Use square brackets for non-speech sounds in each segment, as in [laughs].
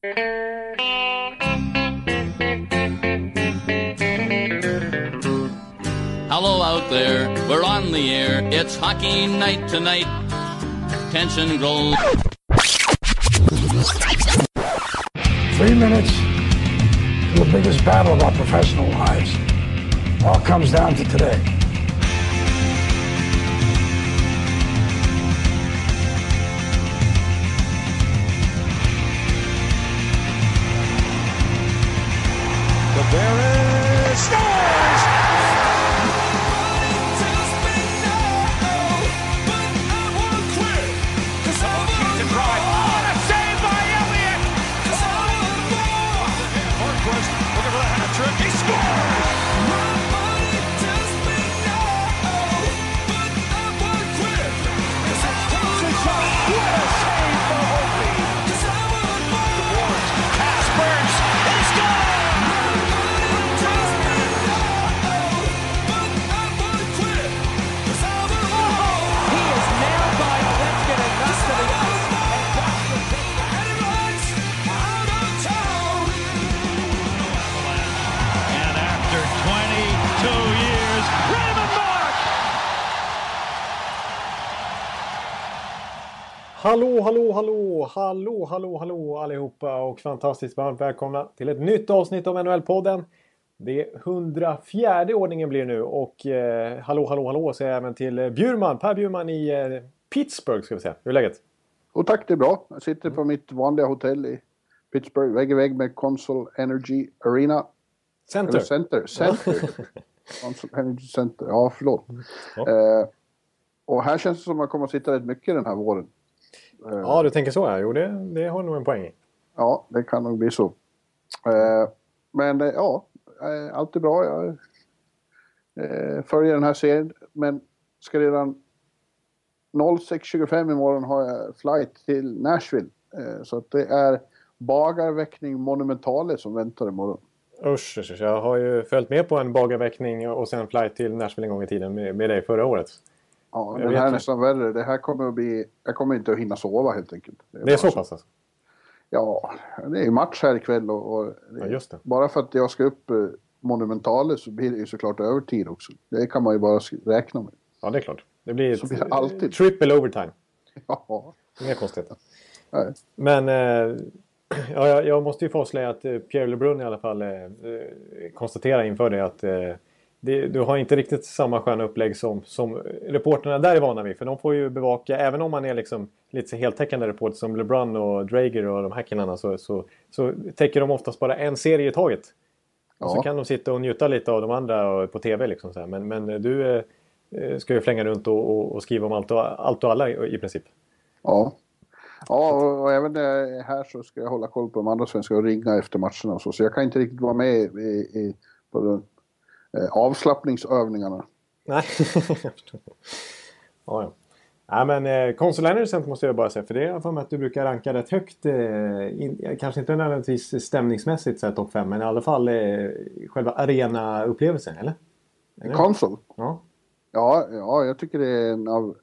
Hello out there, we're on the air. It's hockey night tonight. Tension grows. Three minutes to the biggest battle of our professional lives. All comes down to today. Tavares Hallå, hallå, hallå, hallå, hallå, hallå allihopa och fantastiskt varmt välkomna till ett nytt avsnitt av NHL-podden. Det är 104 ordningen blir nu och eh, hallå, hallå, hallå säger jag även till eh, Bjurman, Per Bjurman i eh, Pittsburgh ska vi säga. Hur är läget? Och tack, det är bra. Jag sitter på mitt vanliga hotell i Pittsburgh, vägg i vägg med Consol Energy Arena. Center. Eller Center. Center. [laughs] Consol Energy Center. Ja, förlåt. Ja. Eh, och här känns det som att man kommer att sitta rätt mycket den här våren. Ja, du tänker så ja. Jo, det, det har nog en poäng i. Ja, det kan nog bli så. Eh, men eh, ja, eh, allt är bra. Jag eh, följer den här serien, men ska redan 06.25 imorgon har jag flight till Nashville. Eh, så att det är bagarväckning monumentale som väntar imorgon. Usch, usch, jag har ju följt med på en bagarväckning och sen flight till Nashville en gång i tiden med, med dig förra året. Ja, Jag den här är det. nästan värre. Det här kommer att bli... Jag kommer inte att hinna sova helt enkelt. Det är bara så pass alltså? Ja, det är ju match här ikväll och, och Ja, just det. bara för att jag ska upp eh, Monumentale så blir det ju såklart övertid också. Det kan man ju bara räkna med. Ja, det är klart. Det blir ett, blir det alltid. triple overtime. [laughs] Ja, Inga konstigheter. nej. Men eh, [clears throat] ja, jag, måste ju få avslöja att eh, Pierre LeBrun i alla fall eh, eh, konstaterar inför det att eh, det, du har inte riktigt samma sköna upplägg som, som reporterna där är vana vid. För de får ju bevaka, även om man är liksom lite heltäckande reporter som LeBrun och Drager och de här killarna så, så, så täcker de oftast bara en serie i taget. Och så Ja. kan de sitta och njuta lite av de andra på TV. Liksom så här. Men, men du eh, eh, ska ju flänga runt och, och, och skriva om allt och, allt och alla i, i princip. Ja. Ja, och, och även är här så ska jag hålla koll på de andra svenska och ringa efter matcherna och så. Så jag kan inte riktigt vara med i, i, på eh, avslappningsövningarna. Nej, [laughs] jag förstår. Ja, ja. Nej, men eh, Consul Energy måste jag bara säga, för det jag för mig att du brukar ranka rätt högt. Eh, in, kanske inte nödvändigtvis stämningsmässigt så här topp 5, men i alla fall eh, själva arena-upplevelsen, eller? eller? Konsol? Ja. Ja, ja, jag tycker det är en av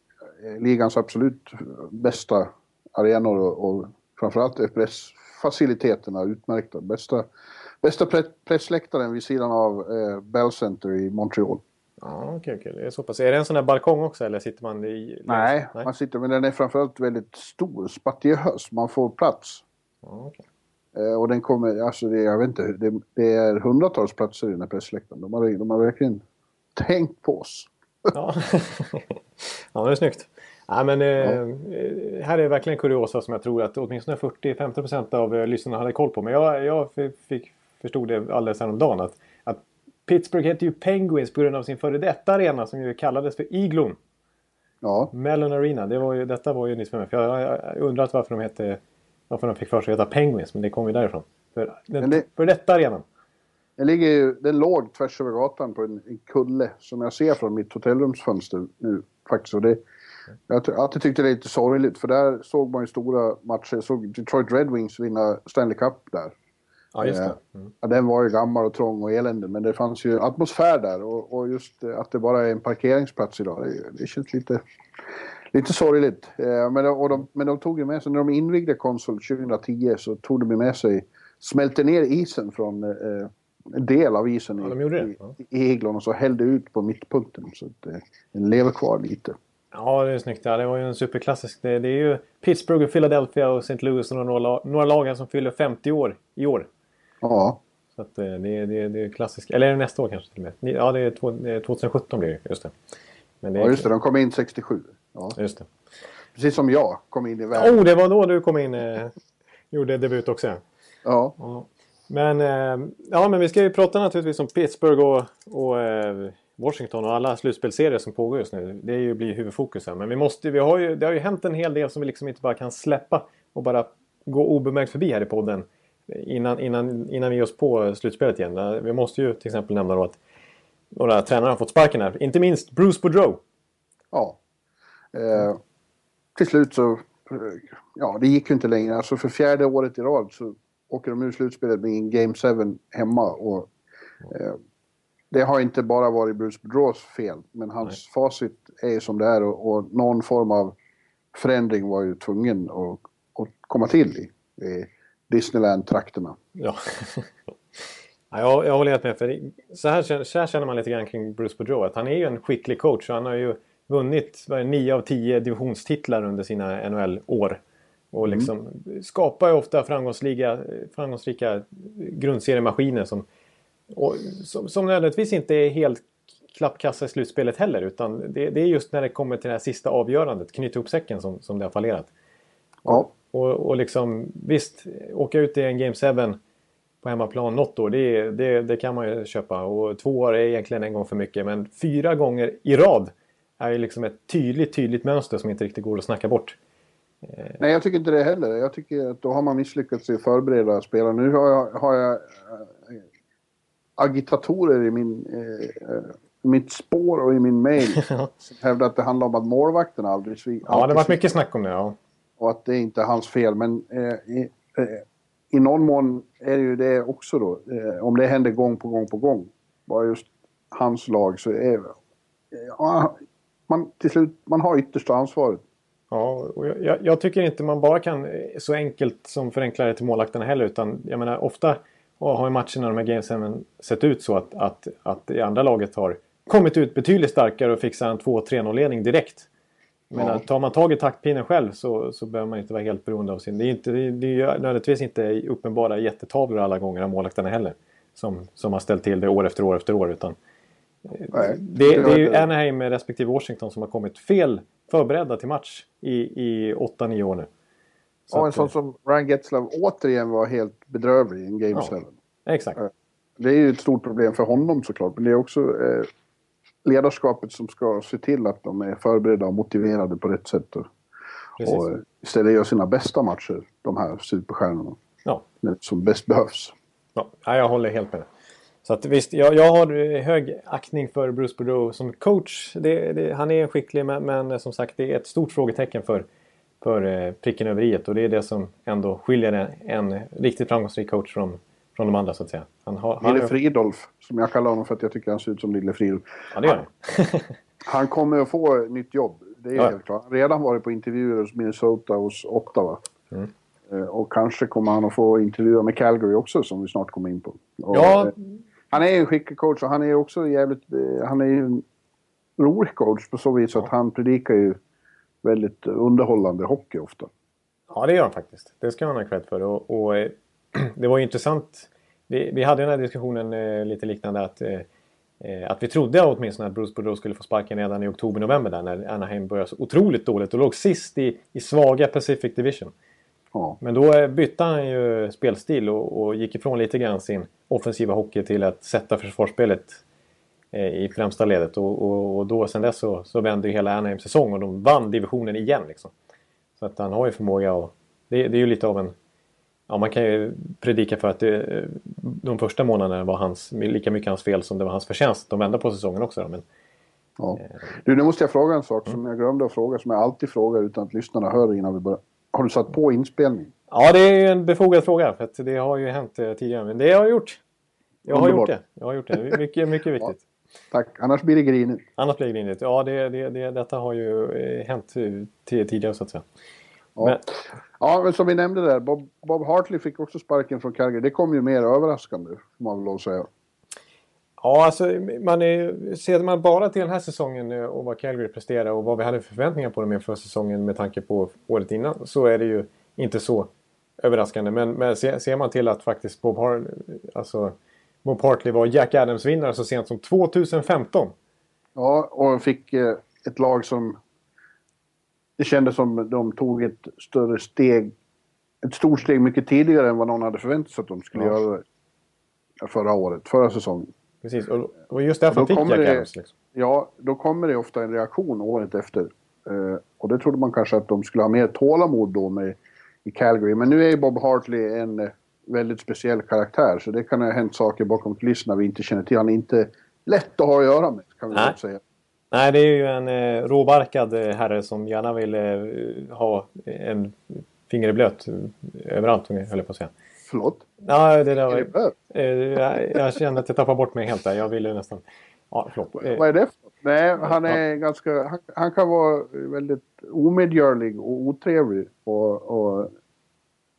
eh, ligans absolut bästa arenor och, och framförallt är pressfaciliteterna utmärkta. Bästa, bästa pre pressläktaren vid sidan av eh, Bell Center i Montreal. Ja, okej, okej. Det är så pass. Är det en sån där balkong också eller sitter man i... Nej, Nej. man sitter, men den är framförallt väldigt stor, spatiös. Man får plats. Ja, okej. Eh, och den kommer, alltså det, jag vet inte, det, det är hundratals platser i den här pressläktaren. De har, de har verkligen tänkt på oss. Ja, [laughs] ja det är snyggt. Ja, men, eh, eh, här är verkligen kuriosa som jag tror att åtminstone 40-50% av eh, lyssnarna hade koll på. Men jag, jag fick, förstod det alldeles häromdagen att, att Pittsburgh heter ju Penguins på grund av sin före detta arena som ju kallades för Iglon. Ja, Mellon Arena. Det var ju, detta var ju nyss för mig. För jag har undrat varför de hette varför de fick för sig att heta Penguins. Men det kom ju därifrån. För den det- för detta arenan. den ligger ju, den låg tvärs över gatan på en, en kulle som jag ser från mitt hotellrumsfönster nu faktiskt. Och det, jag har alltid tyckt det är lite sorgligt för där såg man ju stora matcher. Jag såg Detroit Red Wings vinna Stanley Cup där. Ja, just Eh, det. Mm. Ja, den var ju gammal och trång och elände men det fanns ju atmosfär där och, och just eh, att det bara är en parkeringsplats idag det, det känns lite, Lite sorgligt. Eh, men, de, men de tog ju med sig, när de invigde konsol 2010 så tog de med sig, smälte ner isen från eh, en del av isen Ja, de i, Ja. iglon och så hällde ut på mittpunkten. Så att eh, den lever kvar lite. Ja, det är snyggt. Ja, det var ju en superklassisk. Det, det är ju Pittsburgh, och Philadelphia och St. Louis och några, några lag som fyller 50 år i år. Ja, Så att eh, det, är- det, är- det är klassiskt. Eller är det nästa år kanske till och med? Ja, det är, två, det är 2017 blir det. Just det. Men det är, ja just det. De kom in 67. Ja. Just det. Precis som jag kom in i världen. Oh, det var då du kom in. Eh, gjorde debut också. Ja. Ja. Men, eh, ja, men vi ska ju prata naturligtvis om Pittsburgh och, och eh, Washington och alla slutspelsserier som pågår just nu. Det är ju, blir huvudfokus här. Men vi måste, vi har ju, det har ju hänt en hel del som vi liksom inte bara kan släppa och bara gå obemärkt förbi här i podden. Innan, innan, innan vi ger oss på slutspelet igen. Vi måste ju till exempel nämna då att några tränare har fått sparken här. Inte minst Bruce Boudreau. ja. Eh, till slut så, eh, ja det gick ju inte längre. Alltså för fjärde året i rad så åker de ur slutspelet med en Game 7 hemma. Och, eh, det har inte bara varit Bruce Boudreaus fel, men hans facit är som det är och, och någon form av förändring var ju tvungen att, att komma till i Disneyland-trakterna. Ja. ja, jag, jag håller helt med. För så, här, så här känner man lite grann kring Bruce Boudreau. Att han är ju en skicklig coach. Han har ju vunnit nio av tio divisionstitlar under sina NHL-år. Och liksom skapar ju ofta framgångsrika, framgångsrika grundseriemaskiner som, och, som, som nödvändigtvis inte är helt klappkassa i slutspelet heller. Utan det, det är just när det kommer till det här sista avgörandet, knyta ihop säcken, som, som det har fallerat. Ja, Och, och liksom, visst, åka ut i en Game 7 på hemmaplan något år, det, det, det kan man ju köpa. Och två år är egentligen en gång för mycket. Men fyra gånger i rad är ju liksom ett tydligt, tydligt mönster som inte riktigt går att snacka bort. Nej, jag tycker inte det heller. Jag tycker att då har man misslyckats i att förbereda spelare. Nu har jag, har jag äh, agitatorer i min, äh, mitt spår och i min mail [laughs] som hävdar att det handlar om att målvakten aldrig svik- Ja, det har varit mycket snack om det. Ja och att det inte är hans fel. Men eh, i, eh, i någon mån är det ju det också då. Eh, om det händer gång på gång på gång, bara just hans lag, så är eh, man till slut, man har yttersta ansvaret. Ja, och jag- jag, tycker inte man bara kan eh, så enkelt som förenkla det till målvakterna heller. Utan jag menar ofta har ju matcherna, de här gamesen, sett ut så att, att, att det andra laget har kommit ut betydligt starkare och fixar en 2-3-0 ledning direkt. Men Ja. tar man tag i taktpinnen själv så, så behöver man inte vara helt beroende av sin... Det är, inte, det är det ju nödvändigtvis inte uppenbara jättetavlor alla gånger av målvakterna heller. Som, som har ställt till det år efter år efter år. Utan Nej, det, det är ju det- Anaheim respektive Washington som har kommit fel förberedda till match i, i 8-9 år nu. Så Ja, en sån som Ryan Getzlav återigen var helt bedrövlig i en Game Ja. 7. Exakt. Det är ju ett stort problem för honom såklart, men det är också eh, ledarskapet som ska se till att de är förberedda och motiverade på rätt sätt. Och, Precis. och eh, istället gör sina bästa matcher, de här superstjärnorna, Ja. som bäst behövs. Ja, ja, jag håller helt med. Så att visst, jag, jag har eh, hög aktning för Bruce Boudreau som coach. Det, det, han är skicklig men, men som sagt det är ett stort frågetecken för, för eh, pricken över i och det är det som ändå skiljer en, en riktigt framgångsrik coach från, från de andra så att säga. Han har, han, Lille Fridolf, som jag kallar honom för att jag tycker han ser ut som Lille Fridolf. ja, det gör han. Han kommer att få nytt jobb, det är Ja. helt klart. Han har redan varit på intervjuer hos Minnesota hos Ottawa. Mm. Eh, Och kanske kommer han att få intervjua med Calgary också, som vi snart kommer in på. Och, Ja. eh, Han är en skicklig coach och han är också jävligt... eh, Han är ju en rolig coach på så vis att han predikar ju väldigt underhållande hockey ofta. Ja, det gör han faktiskt. Det ska han ha cred för. Och, och [clears throat] det var ju intressant. Vi, vi hade den här diskussionen eh, lite liknande att, eh, eh, att vi trodde åtminstone att Bruce Boudreau skulle få sparken redan i oktober-november där när Anaheim började så otroligt dåligt och låg sist i, i svaga Pacific Division. Ja. Men då eh, bytte han ju spelstil och, och gick ifrån lite grann sin offensiva hockey till att sätta försvarsspelet eh, i främsta ledet. Och, och, och då sen dess så, så vände ju hela Anaheim säsong och de vann divisionen igen. Liksom. Så att han har ju förmåga att... Det, det är ju lite av en... Ja, man kan ju predika för att det, de första månaderna var hans, lika mycket hans fel som det var hans förtjänst. De vände på säsongen också. Då, men, Ja. Du, nu måste jag fråga en sak som jag glömde att fråga, som jag alltid frågar utan att lyssnarna hör innan vi börjar. Har du satt på inspelning? ja, det är en befogad fråga för att det har ju hänt eh, tidigare. Men det har jag gjort. Jag har Underbart. gjort det. Jag har gjort det. Mycket, mycket [laughs] viktigt. Tack, annars blir det grinigt. Annars blir det grinigt. Ja, det, det, det, detta har ju eh, hänt eh, tidigare så att säga. Ja. Men- ja, men som vi nämnde där, Bob, Bob Hartley fick också sparken från Calgary. Det kom ju mer överraskande, får man väl lov att säga. Ja, alltså man är, ser man bara till den här säsongen eh, och vad Calgary presterar och vad vi hade för förväntningar på dem inför säsongen med tanke på året innan så är det ju inte så överraskande. Men, men ser, ser man till att faktiskt Bob, Har, alltså, Bob Hartley var Jack Adams-vinnare så sent som 2015. Ja, och fick eh, ett lag som... Det kändes som de tog ett större steg, ett stort steg mycket tidigare än vad någon hade förväntat sig att de skulle Ja. göra förra året, förra säsongen. Precis, och, och just därför Då fick Jack det-. Liksom. Ja, då kommer det ofta en reaktion året efter. Eh, och det trodde man kanske att de skulle ha mer tålamod då med, i Calgary. Men nu är ju Bob Hartley en eh, väldigt speciell karaktär. Så det kan ha hänt saker bakom kulisserna vi inte känner till. Han är inte lätt att ha att göra med, kan vi säga. Nej, det är ju en eh, råbarkad eh, herre som gärna vill eh, ha en finger i blöt eh, överallt, höll jag på att säga. Förlåt? Ja, det där Är var, eh, jag, jag kände att jag tappade bort mig helt där. Jag ville nästan... Ja, förlåt. Eh, Vad är det för? Nej, han är ganska... Han, han kan vara väldigt omedgörlig och otrevlig och, och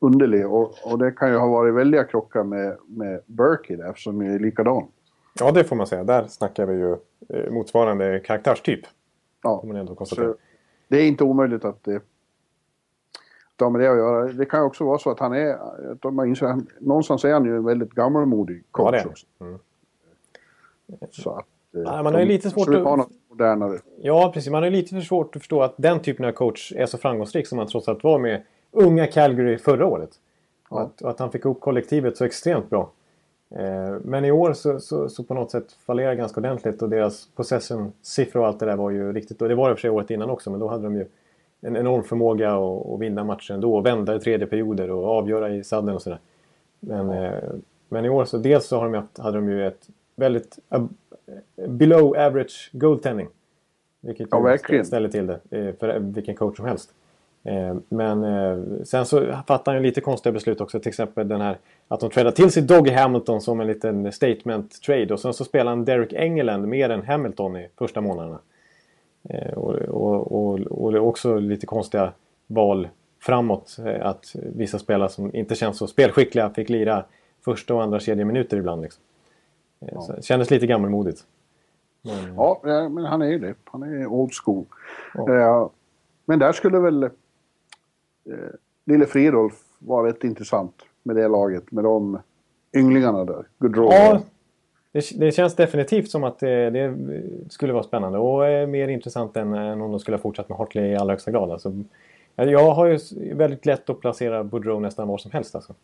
underlig. Och, och det kan ju ha varit väldiga krockar med, med Berkey där, som är likadan. Ja, det får man säga. Där snackar vi ju eh, motsvarande karaktärstyp. Ja. Man ändå konstatera. Det är inte omöjligt att det, att det har med det att göra. Det kan ju också vara så att han är... Att man inser, någonstans är han ju en väldigt gammalmodig Ja, coach det är han. också. Mm. Så att... eh, Nej, man har ju lite svårt att- modernare. Ja, precis. Man har ju lite för svårt att förstå att den typen av coach är så framgångsrik som han trots allt var med unga Calgary förra året. Och, Ja. att, och att han fick ihop kollektivet så extremt bra. Eh, men i år så, så, så på något sätt fallerar ganska ordentligt och deras possession-siffror och allt det där var ju riktigt... Och det var det för sig året innan också, men då hade de ju en enorm förmåga att, att vinna matcher ändå. Och vända i tredje perioder och avgöra i sadden och sådär. Men, eh, men i år så dels så har de, haft- hade de ju ett väldigt below average goaltending. Vilket Ja, verkligen. ställer till det eh, för vilken coach som helst. Men sen så fattar han ju lite konstiga beslut också. Till exempel den här att de tradar till sig Doggy Hamilton som en liten statement trade. Och sen så spelar han Derek Engeland mer än Hamilton i första månaderna. Eh, Och, och, och, och det är också lite konstiga val framåt. eh, Att vissa spelare som inte känns så spelskickliga fick lira första och andra kedjeminuter ibland. Liksom. Eh, Så det kändes lite gammalmodigt. Men, Ja, men han är ju det. Han är old school. Ja. Men där skulle väl eh, Lille Fridolf vara rätt intressant med det laget. Med de ynglingarna där. Goodrow. Ja, det, det känns definitivt som att det, det skulle vara spännande och eh, mer intressant än, än om de skulle ha fortsatt med Hartley i allra högsta grad. Alltså, jag har ju väldigt lätt att placera Boudreau nästan var som helst. Alltså.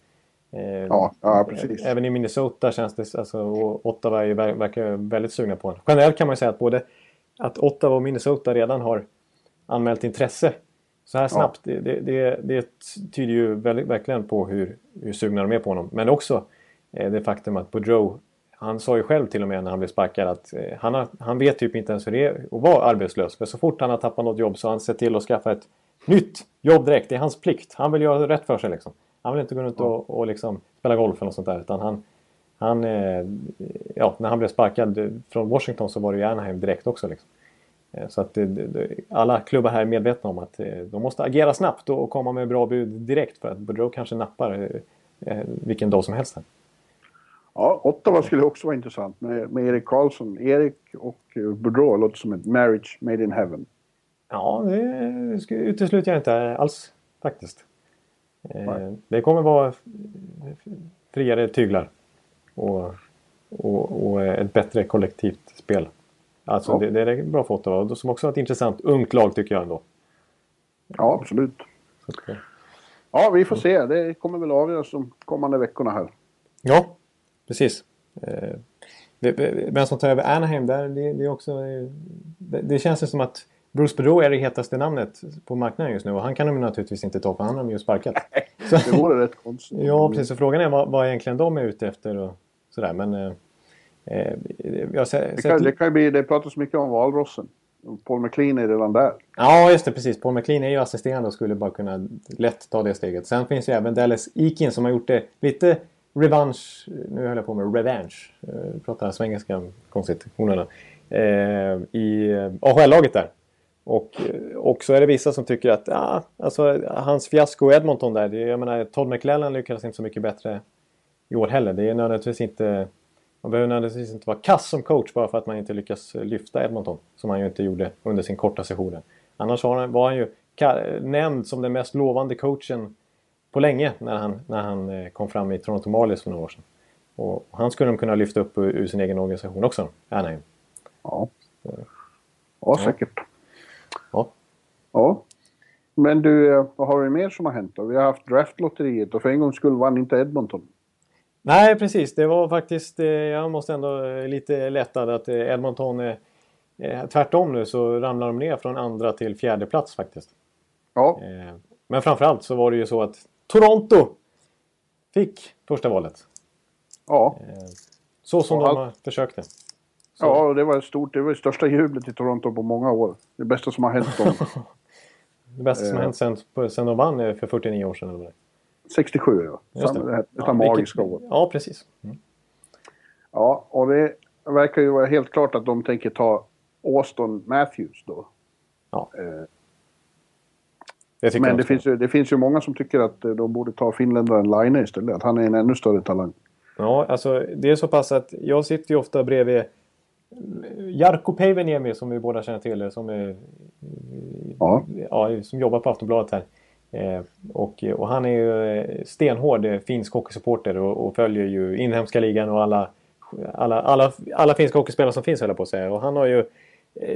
Eh, Ja, ja, precis. Även i Minnesota känns det, alltså, och Ottawa är, verkar väldigt sugna på honom. Generellt kan man ju säga att både att Ottawa och Minnesota redan har anmält intresse så här snabbt. Det, det, det, det tyder ju verkligen på hur, hur sugna de är på honom. Men också eh, det faktum att Boudreau, han sa ju själv till och med när han blev sparkad att eh, han, har, han vet typ inte ens hur det är att vara arbetslös. För så fort han har tappat något jobb så har han sett till att skaffa ett nytt jobb direkt. Det är hans plikt. Han vill göra rätt för sig liksom. Han vill inte gå runt och, och liksom spela golf eller något sånt där. Utan han, han, eh, ja, när han blev sparkad från Washington så var det ju Anaheim direkt också. Liksom. Eh, Så att alla klubbar här är medvetna om att eh, de måste agera snabbt och, komma med bra bud direkt för att Boudreau kanske nappar eh, vilken dag som helst. Här. Ja, Ottawa skulle också vara intressant med, med Erik Karlsson. Erik och Boudreau låter som ett marriage made in heaven. Ja, det utesluter jag inte alls faktiskt. Nej. det kommer vara friare tyglar och, och, och ett bättre kollektivt spel. Alltså Ja. det, det är bra Ottawa och som också har ett intressant ungt lag tycker jag ändå. Ja, absolut. Att, eh, Ja, vi får se. Det kommer väl avgöras de kommande veckorna här. Ja, precis. Eh, Vem som tar över Anaheim där, det, det är också... eh, Det, det känns ju som att Bruce Boudreau är det hetaste namnet på marknaden just nu och han kan de naturligtvis inte ta för han har ju sparkat. [laughs] Så, Det vore rätt konstigt. ja, precis. Så frågan är vad, vad egentligen de är ute efter och sådär. Men jag har sett, Det, kan, det, kan bli, det pratas mycket om valrossen. Paul McLean är redan där. Ja, just det. Precis. Paul McLean är ju assisterande och skulle bara kunna lätt ta det steget. Sen finns ju även Dallas Eakin som har gjort det lite revansch, nu höll jag på med revansch, eh, pratar svengelska konstigt, honorna, eh, i eh, AHL-laget där. Och, eh, och så är det vissa som tycker att ah, alltså, hans fiasko i Edmonton där, det, jag menar Todd McLellan lyckades inte så mycket bättre i år heller. Det är nödvändigtvis inte, man behöver nödvändigtvis inte vara kass som coach bara för att man inte lyckas lyfta Edmonton. Som han ju inte gjorde under sin korta session. där. Annars var han, ju nämnd som den mest lovande coachen på länge när han, när han eh, kom fram i Toronto Marlies för några år sedan. Och han skulle de kunna lyfta upp ur, ur sin egen organisation också, Anaheim. Ja. Ja, säkert. Ja. Ja. Men du, eh, vad har vi mer som har hänt då? Vi har haft draftlotteriet och för en gångs skull vann inte Edmonton. Nej, precis. Det var faktiskt, eh, jag måste ändå eh, lite lättad att eh, Edmonton, tvärtom nu så ramlar de ner från andra till fjärde plats faktiskt. Ja, men framförallt så var det ju så att Toronto fick första valet. ja. Så som Och de allt- försökte. Ja, och det var stort. Det var det största jublet i Toronto på många år. Det bästa som har hänt dem. [laughs] Det bästa som har hänt sen, sen de vann för 49 år sedan. Eller. 67 ja. Just det. detta Ja, magiska vilket- år. Ja, precis. Mm. Ja, och det verkar ju vara helt klart att de tänker ta Austin Matthews då. Ja. Eh, Det Men det finns, ju, det finns ju många som tycker att eh, de borde ta finländaren Line istället. Att han är en ännu större talang. Ja, alltså det är så pass att jag sitter ju ofta bredvid Jarkko Päiväniemi som vi båda känner till. Som, är, Ja. ja, som jobbar på Aftonbladet här. Eh, och, och han är ju eh, stenhård eh, finsk hockeysupporter och, och följer ju inhemska ligan och alla, alla, alla, alla finska hockeyspelare som finns höll jag på att säga. Och han har ju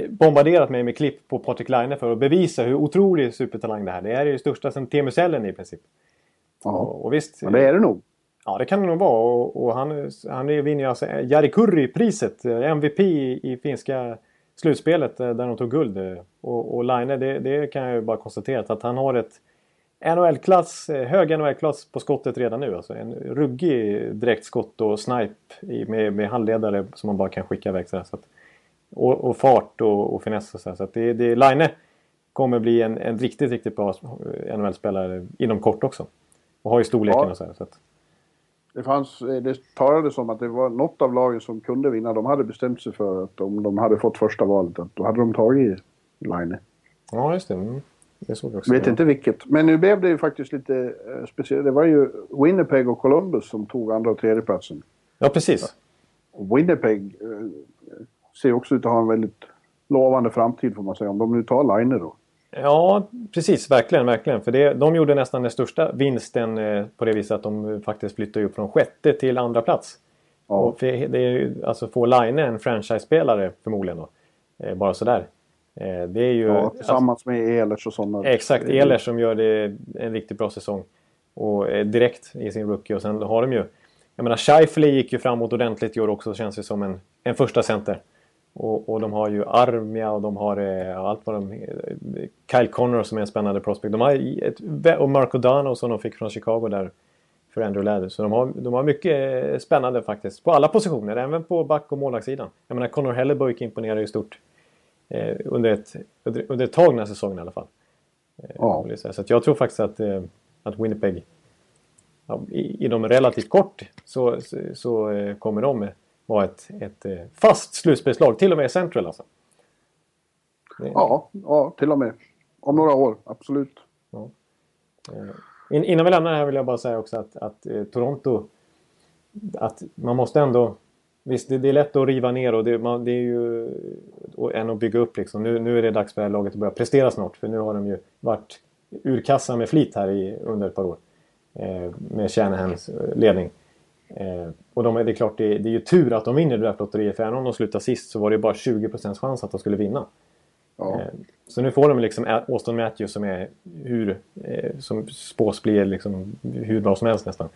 bombarderat mig med klipp på Patrik Laine för att bevisa hur otrolig supertalang det här är. Det här är ju största sen Teemu i princip. Ja, Och, och visst, men det är det nog. Ja, det kan det nog vara. Och, och han, han vinner ju alltså Jari Kurri-priset. MVP i, i finska slutspelet där de tog guld. Och, och Line, det, det kan jag ju bara konstatera att han har ett NHL-klass, eh, hög NHL-klass på skottet redan nu. Alltså en ruggig direktskott och snipe med, med handledare som man bara kan skicka iväg. sådär. Så att, och, och fart och, och finess och så, så att det, det, Line kommer bli en, en riktigt, riktigt bra eh, NHL-spelare inom kort också. Och har ju storleken Ja. och så här. Så att, Det, fanns, eh, det talades om att det var något av lagen som kunde vinna. De hade bestämt sig för att om de hade fått första valet, att då hade de tagit Line. Ja, just det. Mm. Det såg jag också. Vet inte vilket. Men nu blev det ju faktiskt lite eh, speciellt. Det var ju Winnipeg och Columbus som tog andra och tredje platsen. Ja, precis. Winnipeg eh, ser också ut att ha en väldigt lovande framtid får man säga. Om de nu tar Line då. Ja, precis. Verkligen, verkligen. För det, de gjorde nästan den största vinsten eh, på det viset att de eh, faktiskt flyttade upp från sjätte till andra plats. Ja. Och för, det är ju, alltså få Line en franchise-spelare förmodligen då. Eh, bara sådär. Eh, det är ju... Ja, tillsammans med Ehlers och sådana. Exakt, Ehlers som gör det en riktigt bra säsong. Och eh, direkt i sin rookie. Och sen har de ju... Jag menar, Scheifele gick ju framåt ordentligt i år också. Känns det som en, en första center. Och, och de har ju Armia och de har eh, allt vad de... Kyle Connor som är en spännande prospect. De har ett, och Marco Dano som de fick från Chicago där. För Andrew Ladd. Så de har, de har mycket eh, spännande faktiskt. På alla positioner. Även på back och målvaktssidan. Jag menar, Connor Hellebuck imponerar ju stort. Eh, under, ett, under, under ett tag den här säsongen i alla fall. Ja. jag säga. Så jag tror faktiskt att, eh, att Winnipeg ja, inom relativt kort så, så, så eh, kommer de eh, vara ett, ett eh, fast slutspelslag. Till och med Central alltså. Ja, ja, till och med. Om några år, absolut. In, innan vi lämnar det här vill jag bara säga också att, att eh, Toronto... Att man måste ändå... Visst, det, det är lätt att riva ner och det, man, det är ju... Och, än att bygga upp liksom. Nu, nu är det dags för det här laget att börja prestera snart. För nu har de ju varit urkassa med flit här i, under ett par år. Eh, med Shanahans ledning. Eh, och de, det är klart, det, det är ju tur att de vinner draftlotteriet. För även om de slutar sist så var det bara 20% chans att de skulle vinna. Ja. Eh, Så nu får de liksom Austin Matthews som är hur, eh, som spås bli liksom hur bra som helst nästan.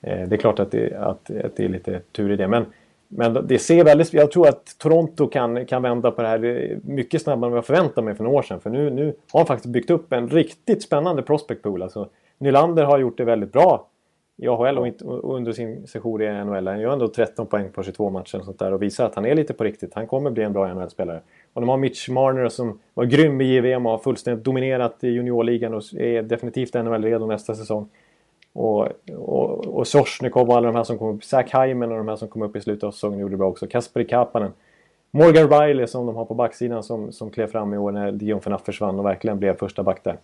Eh, det är klart att det, att, att det är lite tur i det. Men, men det ser väldigt, jag tror att Toronto kan, kan vända på det här mycket snabbare än vad jag förväntade mig för några år sedan. För nu, nu har de faktiskt byggt upp en riktigt spännande prospect pool. Alltså, Nylander har gjort det väldigt bra i AHL och, inte, och under sin session i NHL. Han gör ändå 13 poäng på 22 matcher och, sånt där och visar att han är lite på riktigt. Han kommer bli en bra NHL-spelare. Och de har Mitch Marner som var grym i JVM och har fullständigt dominerat i juniorligan och är definitivt NHL-redo nästa säsong. Och, och, och Sorsnikov och alla de här som kom upp. Zach Hyman och de här som kom upp i slutet av säsongen gjorde bra också. Kasperi Kapanen. Morgan Riley som de har på backsidan som, som klev fram i år när Dion Phaneuf försvann och verkligen blev första back där.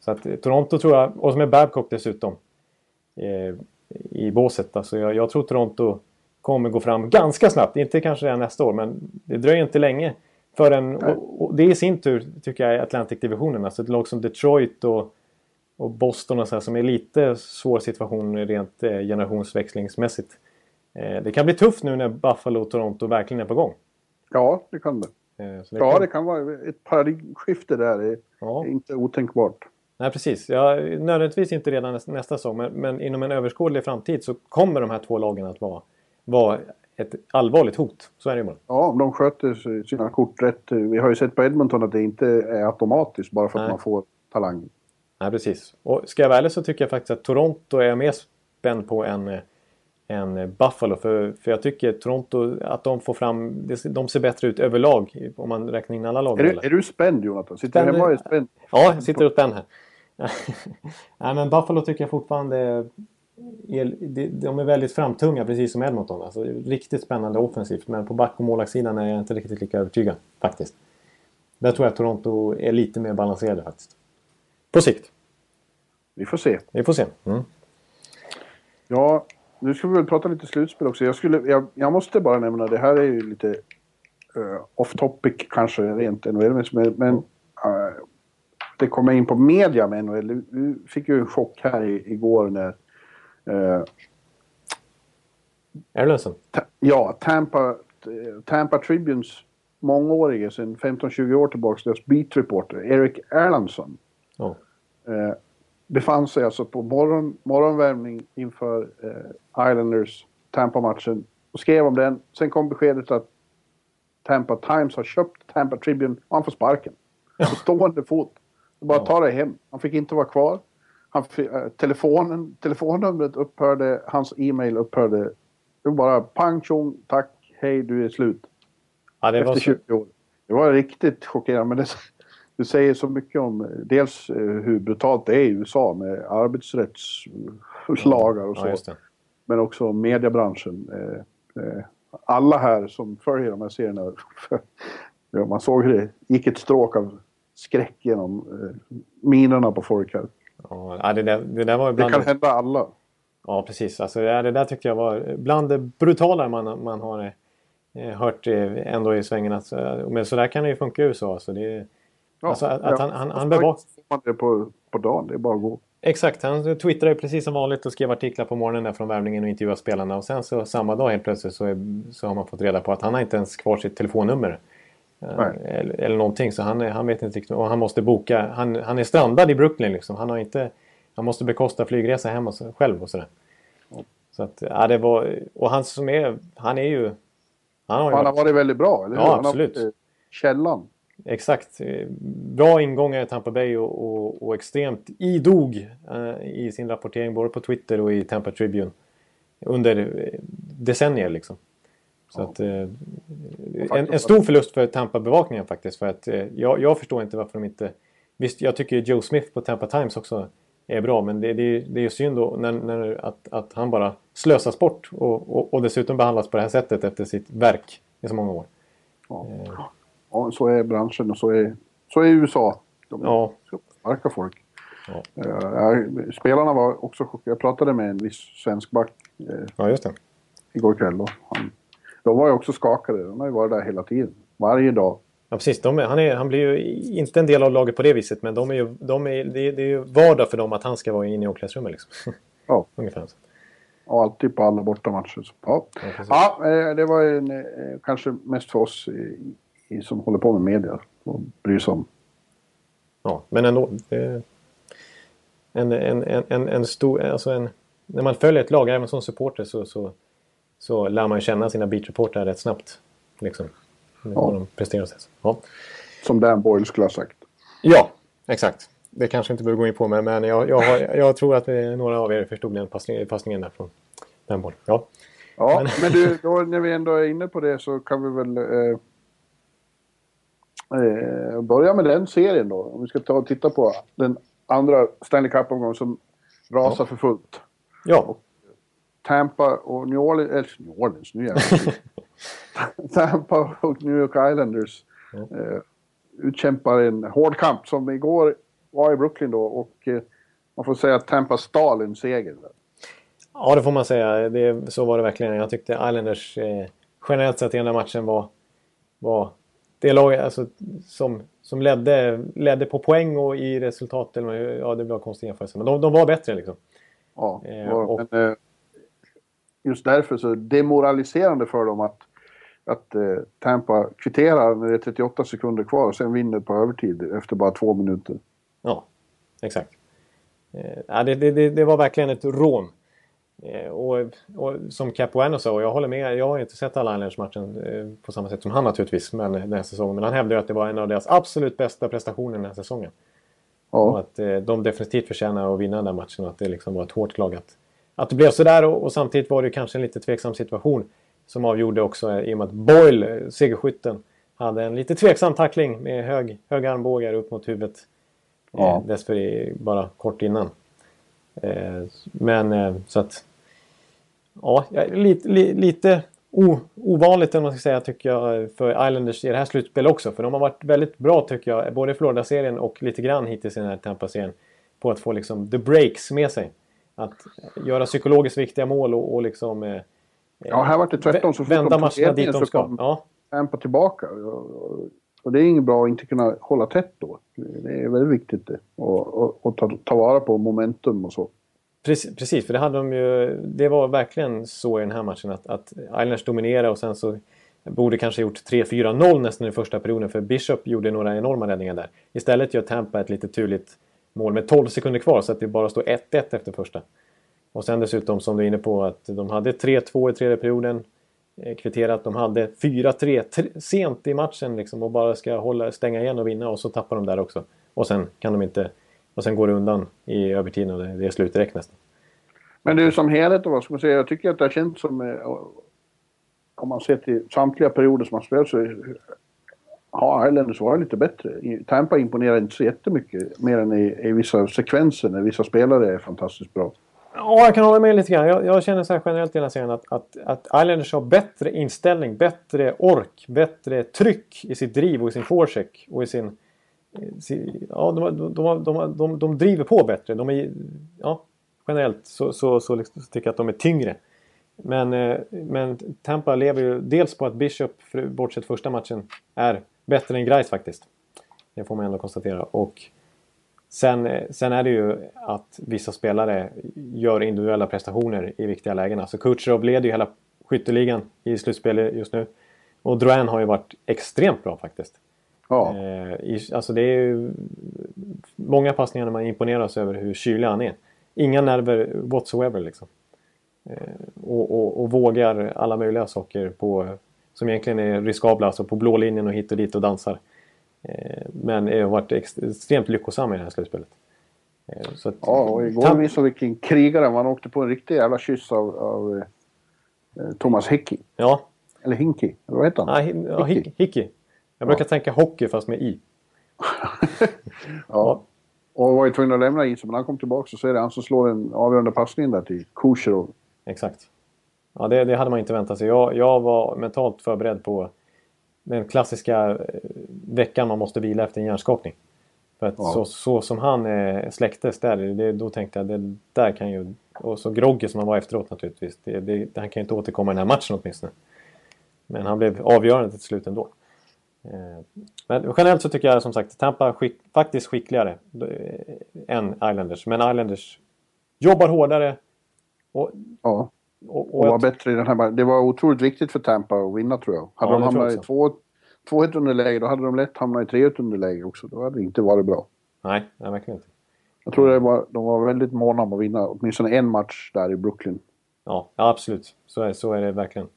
Så att eh, Toronto tror jag, och med Babcock dessutom eh, i båset. Alltså jag, jag tror Toronto kommer gå fram ganska snabbt. Inte kanske redan nästa år, men det dröjer inte länge. Förrän, och, och det i sin tur tycker jag är Atlantic-divisionen. Alltså ett lag som Detroit och, och Boston och så här, som är lite svår situation rent eh, generationsväxlingsmässigt. Eh, det kan bli tufft nu när Buffalo och Toronto verkligen är på gång. Ja, det kan det. Eh, det Ja, kan- det kan vara ett paradigmskifte där. Det är Ja. inte otänkbart. Nej, precis. Ja, nödvändigtvis inte redan nästa, nästa säsong, men, men inom en överskådlig framtid så kommer de här två lagen att vara, vara ett allvarligt hot. Så är det ju bara. Ja, om de sköter sina kort rätt. Vi har ju sett på Edmonton att det inte är automatiskt bara för att Nej. man får talang. Nej, precis. Och ska jag vara ärlig så tycker jag faktiskt att Toronto är mer spänd på än, än Buffalo. För, för jag tycker Toronto, att de får fram... De ser bättre ut överlag om man räknar in alla lag. Är du, är du spänd Jonathan? Sitter du Spänd- hemma och är spänd? Ja, jag sitter och spänn här. [laughs] Nej, men Buffalo tycker jag fortfarande är, de- de är väldigt framtunga, precis som Edmonton. Alltså, riktigt spännande offensivt, men på back och målvaktssidan är jag inte riktigt lika övertygad faktiskt. Där tror jag att Toronto är lite mer balanserade faktiskt. På sikt. Vi får se. Vi får se. Mm. Ja, nu ska vi väl prata lite slutspel också. Jag, skulle, jag, jag måste bara nämna, det här är ju lite eh, off topic kanske rent NHL, men, eh, det kommer in på media med NHL. Vi fick ju en chock här i, igår när eh, Är du ledsen? Ta- Ja, Tampa, Tampa Tribunes mångårige, sedan 15-20 år tillbaka, deras beat reporter, Eric Erlandsson, Ja. eh, befann sig alltså på morgon, morgonvärmning inför eh, Islanders Tampa-matchen och skrev om den. Sen kom beskedet att Tampa Times har köpt Tampa Tribune och han får sparken. På stående fot. Bara ta dig hem. Han fick inte vara kvar. Han eh, telefonen, telefonnumret upphörde, hans e-mail upphörde. Det var bara pang tjong, tack, hej, du är slut. Ja, Efter så, 20 år. Det var riktigt chockerande. Men det, det säger så mycket om eh, dels eh, hur brutalt det är i USA med arbetsrättslagar och så. ja, det. Men också mediebranschen. Eh, alla här som följer de här serierna. [laughs] man såg hur det gick ett stråk av skräck genom minerna på folk här. Ja, det, där, det där var Det bland kan hända alla. Ja, precis. Alltså, det där tyckte jag var bland det brutalare man, man har hört ändå i svängen. Att, eh, men så där kan det ju funka i USA. Alltså, det, Ja, alltså, att, att han, han, han bevakar bevak... man det på, på dagen. Det är bara att gå. Exakt, han twittrade precis som vanligt och skrev artiklar på morgonen där från värmningen och intervjuade spelarna. Och sen så samma dag helt plötsligt så, är, så har man fått reda på att han har inte ens kvar sitt telefonnummer. Eh, Nej. Eller, eller någonting, så han, han vet inte riktigt. Och han måste boka. Han, han är strandad i Brooklyn liksom. Han har inte... Han måste bekosta flygresa hem och så, själv och sådär. Så att, ja, det var... Och han som är... Han är ju... Han har ju Han har varit, varit väldigt bra, eller hur? Ja, Han har absolut. varit, Källan. Exakt. Eh, Bra ingångar i Tampa Bay och, och, och extremt idog eh, i sin rapportering både på Twitter och i Tampa Tribune. Under eh, decennier liksom. Så att, eh, en, en stor förlust för Tampa-bevakningen faktiskt. För att eh, jag, jag förstår inte varför de inte... Visst, jag tycker Joe Smith på Tampa Times också är bra. Men det, det, det är ju synd då när, när, att, att han bara slösas bort. Och, och, och dessutom behandlas på det här sättet efter sitt verk i så många år. Ja. Ja, så är branschen och så är, så är USA. De Ja. ska sparka folk. Ja. Eh, jag- spelarna var också chockade. Jag pratade med en viss svensk back eh, Ja, just det. igår kväll. Och han, de var ju också skakade. De har ju varit där hela tiden. Varje dag. Ja, precis. De är, han, är, han blir ju inte en del av laget på det viset, men de är ju, de är, det, är, det är ju vardag för dem att han ska vara inne i omklädningsrummet. Liksom. [laughs] Ja, [laughs] Ungefär så. och alltid på alla bortamatcher. Ja, Ja, ja eh, det var en, kanske mest för oss som håller på med media och bryr sig om. Ja, men ändå. En, en, en, en, en stor, alltså en, när man följer ett lag, även som supporter, så, så, så lär man känna sina beatreportrar rätt snabbt. Liksom. Vad de presterar så. Ja. Som Dan Boyle skulle ha sagt. ja, exakt. Det kanske inte behöver gå in på, men, men jag, jag, har, jag tror att några av er förstod den passningen, passningen där från den bollen. Ja. Ja, men, du, [laughs] då, när vi ändå är inne på det så kan vi väl eh, eh, börja med den serien då. Om vi ska ta och titta på den andra Stanley Cup-omgången som rasar för fullt. Ja, Tampa och New Orleans, eller New Orleans, nu jävlar. [laughs] Tampa och New York Islanders eh, utkämpar en hård kamp som igår var i Brooklyn då och eh, man får säga att Tampa stal en seger. ja det får man säga. Det, så var det verkligen. Jag tyckte Islanders eh, generellt sett i den här matchen var, var det lag alltså, som, som ledde, ledde på poäng och i resultat. Eller, ja, det var konstigt jämförelse. Men de, de var bättre liksom. Ja, Eh, och, men eh, just därför så demoraliserande för dem att, att eh, Tampa kvitterar när det är 38 sekunder kvar och sen vinner på övertid efter bara två minuter. Ja, exakt. Eh, det, det, det var verkligen ett rån. Eh, och, och som Capuano sa, och jag håller med, jag har inte sett alla Islanders-matchen eh, på samma sätt som han naturligtvis men, den här säsongen. Men han hävdar ju att det var en av deras absolut bästa prestationer den här säsongen. Och Ja, att eh, de definitivt förtjänar att vinna den matchen och att det liksom var ett hårt lag. Att, att det blev sådär och, och samtidigt var det kanske en lite tveksam situation som avgjorde också eh, i och med att Boyle, eh, segerskytten, hade en lite tveksam tackling med hög, höga armbågar upp mot huvudet. Ja. Eh, dessför bara kort innan. Eh, men eh, så att... Ja, lite, li, lite o, ovanligt man ska säga tycker jag för Islanders i det här slutspelet också. För de har varit väldigt bra tycker jag, både i Florida-serien och lite grann hittills i den här Tampa-serien. På att få liksom the breaks med sig. Att göra psykologiskt viktiga mål och, och liksom... Eh, ja här var det tvärtom. Så vända de matcherna dit de ska. kom Ja, Tampa tillbaka. Och, och, och det är inget bra att inte kunna hålla tätt då. Det är väldigt viktigt det. Och, och, och ta, ta vara på momentum och så. Precis, precis, för det hade de ju... Det var verkligen så i den här matchen att, att Islanders dominerade och sen så borde kanske gjort 3-4-0 nästan i första perioden för Bishop gjorde några enorma räddningar där. Istället gör Tampa ett lite turligt mål med 12 sekunder kvar så att det bara står 1-1 efter första. Och sen dessutom som du är inne på att de hade 3-2 i tredje perioden. Kvittera Kvitterat. De hade 4-3 sent i matchen liksom och bara ska hålla, stänga igen och vinna och så tappar de där också. Och sen kan de inte... Och sen går det undan i övertiden och det, det är slut direkt nästan. Men det är som helhet då, ska man säga? Jag tycker att det har känts som... Eh, om man ser till samtliga perioder som har spelat så har Islanders varit lite bättre. Tampa imponerar inte så jättemycket mer än i, i vissa sekvenser när vissa spelare är fantastiskt bra. Ja, jag kan hålla med lite grann. Jag, jag känner så här generellt i den här serien att, att, att Islanders har bättre inställning, bättre ork, bättre tryck i sitt driv och i sin forecheck och i sin... Eh, sin ja, de, de, de, de, de, de driver på bättre. De är, ja, generellt så, så, så, liksom, så tycker jag att de är tyngre. Men, eh, men Tampa lever ju dels på att Bishop, bortsett första matchen, är bättre än Grice faktiskt. Det får man ändå konstatera. Och Sen, eh, sen är det ju att vissa spelare gör individuella prestationer i viktiga lägen. Alltså Kutjerov leder ju hela skytteligan i slutspelet just nu. Och Drouin har ju varit extremt bra faktiskt. Ja, Eh, alltså det är ju många passningar när man imponeras över hur kylig han är. Inga nerver whatsoever liksom. Eh, och, och, och vågar alla möjliga saker på, som egentligen är riskabla, alltså på blå linjen och hit och dit och dansar. Eh, men har varit ex- extremt lyckosam i det här slutspelet. Eh, så att, ja och igår visade vilken krigare man åkte på en riktig jävla kyss av, av eh, Thomas Hickey. Ja, Eller Hinky, eller vad heter han? ah, hi, ja, Hickey. Hickey. Jag brukar tänka hockey fast med i. [laughs] Ja. Och var ju tvungen att lämna isen, men han kom tillbaka så är det han som slår en avgörande passning där till Kucherov. Exakt. Ja, det, det hade man inte väntat sig. Jag, jag var mentalt förberedd på den klassiska eh, veckan man måste vila efter en hjärnskakning. För att Ja. så, så som han eh, släcktes där, det, då tänkte jag det där kan ju... Och så groggy som han var efteråt naturligtvis. Det, det, han kan ju inte återkomma i den här matchen åtminstone. Men han blev avgörande till slut ändå. Eh, Men generellt så tycker jag som sagt Tampa skick, faktiskt skickligare eh, än Islanders. Men Islanders jobbar hårdare. Och, Ja, och, och och var bättre i den här matchen. Det var otroligt viktigt för Tampa att vinna tror jag. Hade Ja, de hamnat i två- 2-1 underläge, då hade de lätt hamnat i 3-1 underläge också. Då hade det inte varit bra. Nej, nej, verkligen inte. Jag tror det var, de var väldigt måna om att vinna åtminstone en match där i Brooklyn. Ja, ja absolut. Så är, så är det verkligen.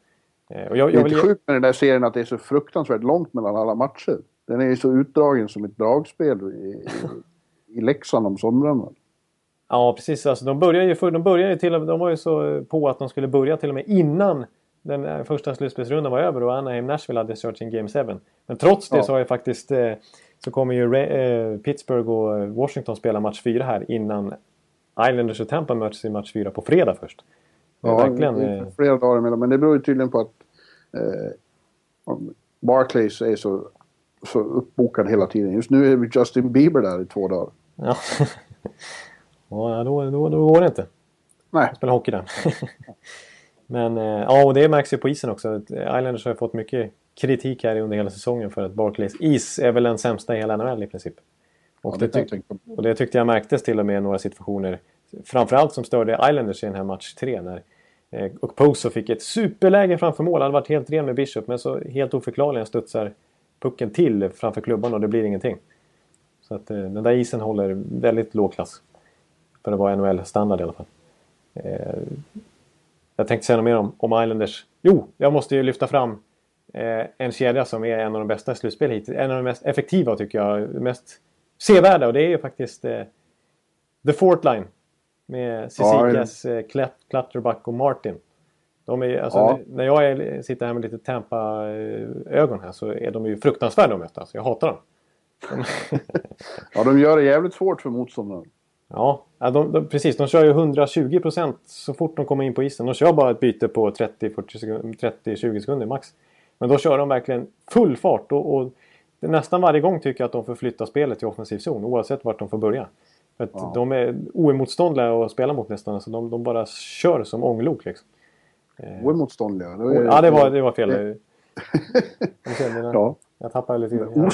Eh, Och jag, Det är jag vill, sjukt med den där serien att det är så fruktansvärt långt mellan alla matcher. Den är ju så utdragen som ett dragspel i, i, Leksand om somrarna. ja, precis. Alltså, de började ju, för, de började till och med, de var ju så på att de skulle börja till och med innan den eh, första slutspelsrundan var över och Anaheim Nashville hade kört sin Game 7. Men trots det Ja. så har ju faktiskt eh, så kommer ju eh, Pittsburgh och Washington spela match 4 här innan Islanders och Tampa möts i match 4 på fredag först. Det är Ja, verkligen... flera dagar emellan. Men det beror ju tydligen på att eh, Barclays är så, så uppbokad hela tiden. Just nu är Justin Bieber där i två dagar. Ja, [laughs] ja då, då, då går det inte. Nej, Spela hockey där. [laughs] Men eh, ja, och det märks ju på isen också. Islanders har ju fått mycket kritik här under hela säsongen för att Barclays is är väl den sämsta i hela NHL i princip. Och, Ja, det, tyck- och det tyckte jag märktes till och med i några situationer. Framförallt som störde Islanders i den här match 3 när eh, och Poso fick ett superläge framför mål. Han hade varit helt ren med Bishop men så helt oförklarligen studsar pucken till framför klubban och det blir ingenting. Så att eh, den där isen håller väldigt låg klass. För att vara NHL-standard i alla fall. Eh, jag tänkte säga något mer om, om Islanders. Jo, jag måste ju lyfta fram eh, en kedja som är en av de bästa i slutspel hittills. En av de mest effektiva tycker jag. Mest sevärda och det är ju faktiskt eh, The Fort Line. Med Cecilias, eh, Klet- Clutterbuck och Martin. De är, alltså, Ja. När jag är, sitter här med lite Tampa-ögon här så är de ju fruktansvärda att möta. Så jag hatar dem. [laughs] ja, de gör det jävligt svårt för motståndaren. Ja, de, de, precis. De kör ju 120 procent så fort de kommer in på isen. De kör bara ett byte på 30-40 sekunder, 30-20 sekunder max. Men då kör de verkligen full fart och, och nästan varje gång tycker jag att de får flytta spelet till offensiv zon oavsett vart de får börja. För Ja. De är oemotståndliga att spela mot nästan. Så de, de bara kör som ånglok. Liksom. Oemotståndliga. Det är- Ja, det var, det var fel. [laughs] Ja. Jag tappade lite grann.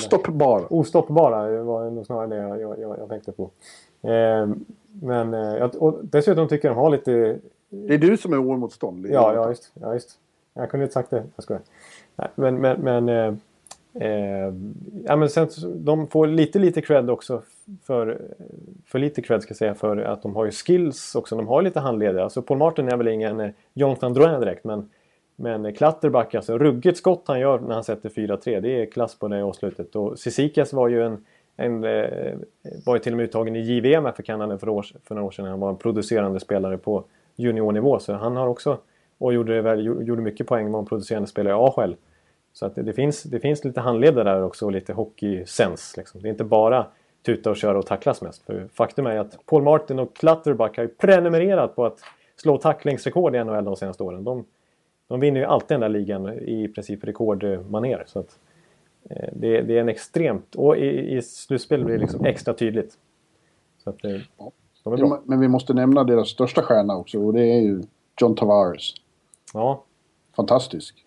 Ostoppbara. Var nog snarare det jag, jag, jag, tänkte på. Eh, men eh, dessutom tycker jag de har lite... Det är du som är oemotståndlig. Ja, ja, just, ja just. Jag kunde inte sagt det. Jag skojar. Nej, men men, men, eh, eh, ja, men sen, de får lite lite cred också för, för lite cred ska jag säga för att de har ju skills också. De har lite handledare. Alltså Paul Martin är väl ingen eh, Jonathan Drouin direkt men men Klatterback, alltså ruggigt skott han gör när han sätter 4-3. Det är klass på det avslutet. Och Sisikas var ju en, en eh, var ju till och med uttagen i JVM här för Kanada för, år, för några år sedan. Han var en producerande spelare på juniornivå. Så han har också, och gjorde, väl, gjorde mycket poäng, var en producerande spelare i AHL. Så att det, det, finns, det finns lite handledare där också och lite hockeysens. Liksom. Det är inte bara tuta och köra och tacklas mest. För faktum är att Paul Martin och Klatterback har ju prenumererat på att slå tacklingsrekord i NHL de senaste åren. De, de vinner ju alltid den där ligan i princip rekordmaner. Så att, eh, det, det är en extremt... Och i, i slutspel blir det liksom extra tydligt. Så att, eh, de är bra. Men vi måste nämna deras största stjärna också och det är ju John Tavares. Ja, Fantastisk.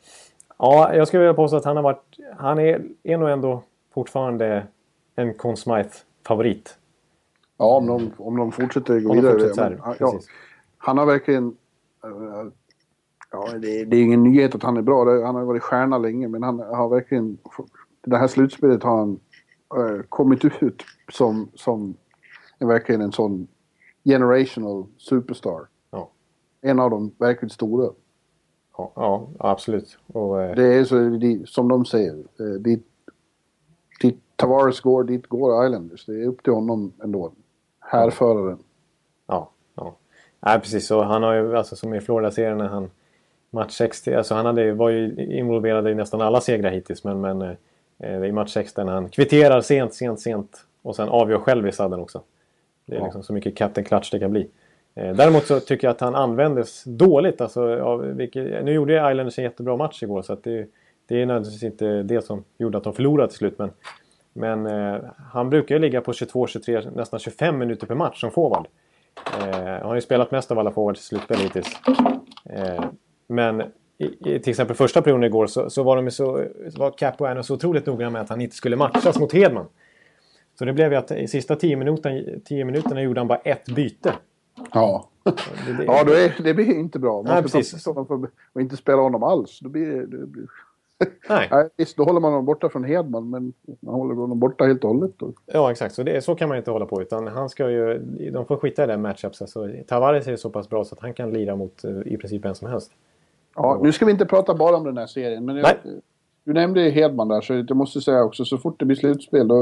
Ja, jag skulle vilja påstå att han har varit... Han är, är nog ändå fortfarande en Conn Smythe-favorit. Ja, om de, om de fortsätter gå vidare. fortsätter Men, ja, han har verkligen... ja, det, det är ingen nyhet att han är bra. Han har varit stjärna länge, men han har verkligen... Det här slutspelet har han eh, kommit ut som, som en, verkligen en sån generational superstar. Ja. En av de verkligt stora. Ja, ja absolut. Och, eh, Det är så, det, som de säger, eh, dit, dit Tavares går, dit går Islanders. Det är upp till honom ändå. Härföraren. Ja, ja. Nej, precis. Så han har ju, alltså som i Florida-serien när han match 60, alltså han hade, var ju involverad i nästan alla segrar hittills. Men, men eh, i match 6 när han kvitterar sent, sent, sent och sen avgör själv i sadden också. Det är Ja. liksom så mycket Captain Clutch det kan bli. Eh, däremot så tycker jag att han användes dåligt. Alltså, av, vilket, nu gjorde Islanders en jättebra match igår så att det, det är nödvändigtvis inte det som gjorde att de förlorade till slut. Men, men eh, han brukar ju ligga på 22, 23, nästan 25 minuter per match som forward. Eh, han har ju spelat mest av alla forwards i slutspel hittills. Eh, men i, i, till exempel första perioden igår så, så var de så, så var Capuano så otroligt noggrann med att han inte skulle matchas mot Hedman. Så det blev ju att i sista 10 minuterna, 10 minuterna gjorde han bara ett byte. Ja. Det, det, Ja, då är, det blir inte bra. Man Nej, precis. för, och inte spela honom alls. Då blir det... det blir... [laughs] nej. Nej, visst, då håller man honom borta från Hedman, men man håller honom borta helt och hållet. Då. Ja, exakt. Så, det, så kan man inte hålla på. Utan han ska ju, de får skita i den matchups. Alltså, Tavares är så pass bra så att han kan lira mot eh, i princip vem som helst. Ja, nu ska vi inte prata bara om den här serien, men jag, du nämnde ju Hedman där, så jag måste säga också, så fort det blir slutspel då,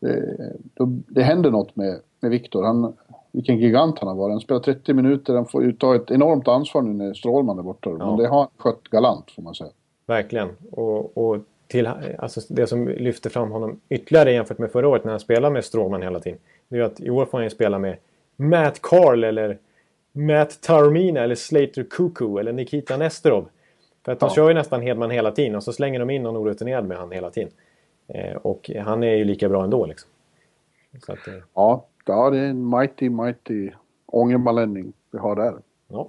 eh, då det händer något med, med Viktor. Vilken gigant han har varit. Han spelar 30 minuter, han får ju ta ett enormt ansvar nu när Strålman är borta. Men det har han skött galant, får man säga. Verkligen. Och, och till, alltså det som lyfter fram honom ytterligare jämfört med förra året när han spelade med Strålman hela tiden. Det är ju att i år får han ju spela med Matt Carl eller Matt Taormina eller Slater Cuckoo eller Nikita Nesterov. För att de Ja. kör ju nästan Hedman hela tiden och så slänger de in någon orutinerad med han hela tiden. Eh, och han är ju lika bra ändå liksom. Att, eh, Ja, ja, det är en mighty, mighty ångermanlänning vi har där. ja.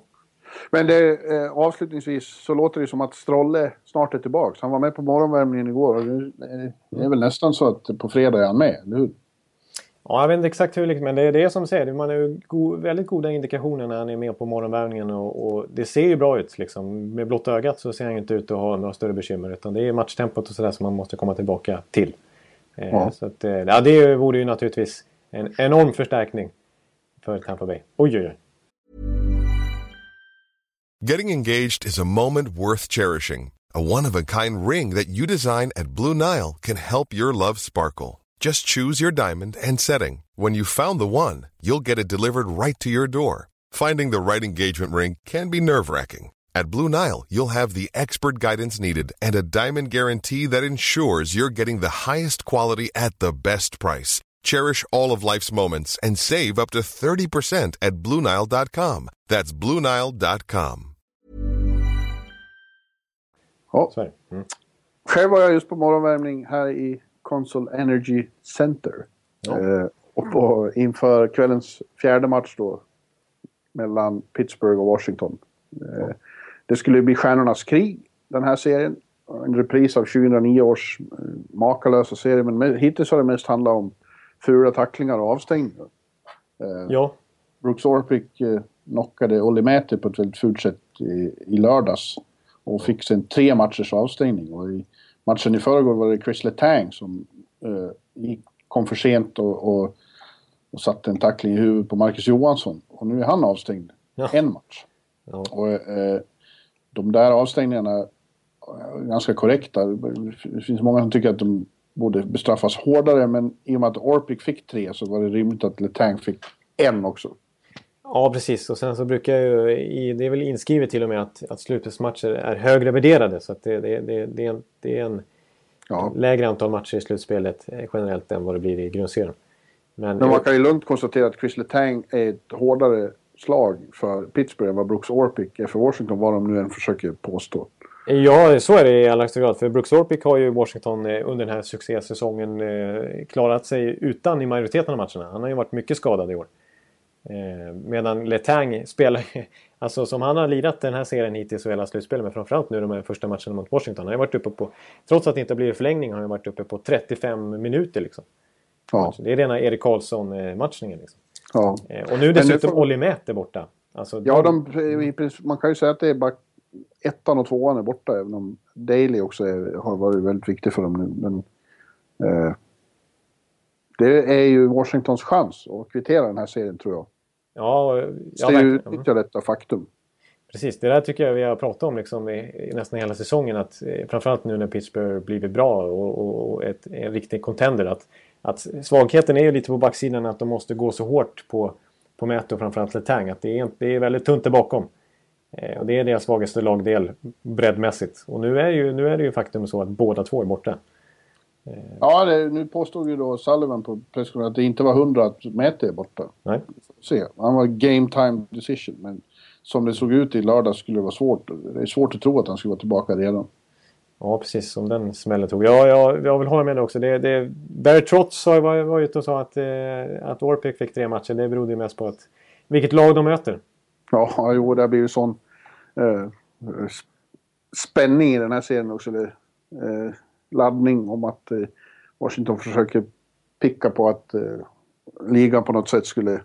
Men det, eh, avslutningsvis så låter det som att Strolle snart är tillbaka. Han var med på morgonvärmningen igår och eh, det är väl nästan så att på fredag är han med, eller hur? Ja, jag vet inte exakt hur, men det är det som säger. Man har ju go- väldigt goda indikationer när han är med på morgonvärmningen och, och det ser ju bra ut. Liksom. Med blotta ögat så ser han ju inte ut att ha några större bekymmer utan det är matchtempot och sådär som man måste komma tillbaka till. Eh, Ja. Så att, eh, ja, det vore ju naturligtvis en enorm förstärkning för Tampa Bay. Oj, oj, oj. Getting engaged is a moment worth cherishing. A one of a kind ring that you design at Blue Nile can help your love sparkle. Just choose your diamond and setting. When you've found the one, you'll get it delivered right to your door. Finding the right engagement ring can be nerve wracking. At Blue Nile, you'll have the expert guidance needed and a diamond guarantee that ensures you're getting the highest quality at the best price. Cherish all of life's moments and save up to 30% at BlueNile.com. That's BlueNile.com. Ja. Så. Mm. Själv var jag just på morgonvärmning här i Consol Energy Center. Ja. Eh, och på, inför kvällens fjärde match då. Mellan Pittsburgh och Washington. Eh, det skulle bli Stjärnornas krig, den här serien. En repris av 2009 års eh, makalösa serie. Men hittills har det mest handlat om fula tacklingar och avstängningar. Eh, Ja, Brooks Orpik eh, knockade Olli Mäti på ett väldigt fult sätt i, i lördags. Och fick sen tre matchers avstängning. Och i matchen i förrgår var det Chris Letang som eh, gick, kom för sent och, och, och satte en tackling i huvudet på Marcus Johansson. Och nu är han avstängd Ja. en match. Ja. Och eh, de där avstängningarna är ganska korrekta. Det finns många som tycker att de borde bestraffas hårdare. Men i och med att Orpik fick tre så var det rimligt att Letang fick en också. Ja, precis. Och sen så brukar ju, det är väl inskrivet till och med att, att slutspelsmatcher är högre värderade. Så att det, det, det, det, är en, det är en Ja. lägre antal matcher i slutspelet eh, generellt än vad det blir i grundserien. Men, Men man kan ju lugnt konstatera att Chris Letang är ett hårdare slag för Pittsburgh än vad Brooks Orpik är för Washington, vad de nu än försöker påstå. Ja, så är det i allra högsta grad. För Brooks Orpik har ju Washington eh, under den här succésäsongen eh, klarat sig utan i majoriteten av matcherna. Han har ju varit mycket skadad i år. Eh, medan Letang spelar Alltså som han har lirat den här serien hittills och hela slutspelet, men framförallt nu de här första matcherna mot Washington. Han har varit uppe på, trots att det inte blir förlängning, har han varit uppe på 35 minuter liksom. Ja, Det är rena Erik Karlsson-matchningen liksom. ja. Eh, och nu dessutom får- Olli Mät är borta. Alltså, ja de, princip- man kan ju säga att det är bara ettan och tvåan är borta, även om Daley också är, har varit väldigt viktig för dem nu. Men, eh, det är ju Washingtons chans att kvittera den här serien, tror jag. Ja, ja, utnyttja detta faktum. Precis, det där tycker jag vi har pratat om liksom i, i nästan hela säsongen. Att, eh, framförallt nu när Pittsburgh blivit bra och, och, och ett, en riktig contender. Att, att svagheten är ju lite på backsidan att de måste gå så hårt på, på Mäto och framförallt Letang. Att det är, det är väldigt tunt där bakom. Eh, och det är deras svagaste lagdel breddmässigt. Och nu är, ju, nu är det ju faktum så att båda två är borta. Ja, det, nu påstod ju då Sullivan på presskonferensen att det inte var hundra att Mäte är borta. Nej? se. Han var game time decision. Men som det såg ut i lördag skulle det vara svårt. Det är svårt att tro att han skulle vara tillbaka redan. Ja, precis. Som den smällen tog. Ja, jag, jag vill hålla med dig också. Det, det, Barry Trotz var, var, var ute och sa att, eh, att Orpik fick tre matcher. Det berodde ju mest på att, vilket lag de möter. Ja, jo, det blir ju sån eh, sp- spänning i den här serien också. Det, eh, laddning om att eh, Washington försöker picka på att eh, ligan på något sätt skulle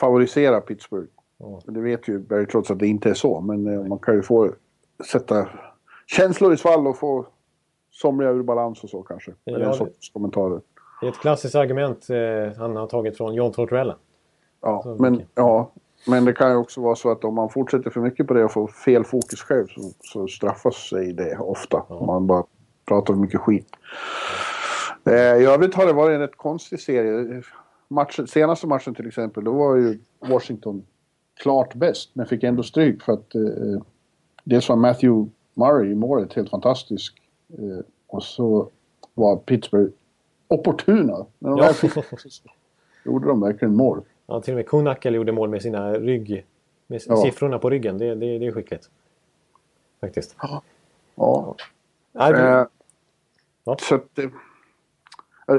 favorisera Pittsburgh. Ja. Det vet ju Barry trots att det inte är så, men eh, man kan ju få sätta känslor i svall och få somliga ur balans och så kanske. Med Ja, den det- sortens kommentarer. Det är ett klassiskt argument eh, han har tagit från John Tortorella. Ja, Så men, ja, men det kan ju också vara så att om man fortsätter för mycket på det och får fel fokus själv så, så straffas sig det ofta. Om man bara pratar för mycket skit. Eh, I övrigt har det varit en rätt konstig serie. Matchen, senaste matchen till exempel, då var ju Washington klart bäst men fick ändå stryk för att eh, dels var Matthew Murray i målet helt fantastisk eh, och så var Pittsburgh opportuna. När de Ja. fick, [laughs] gjorde de verkligen mål. Ja, till och med Kunakel gjorde mål med sina rygg... Med Ja. siffrorna på ryggen. Det, det, det är skickligt. Faktiskt. Ja. Det- Eh, Ja. Så att, eh,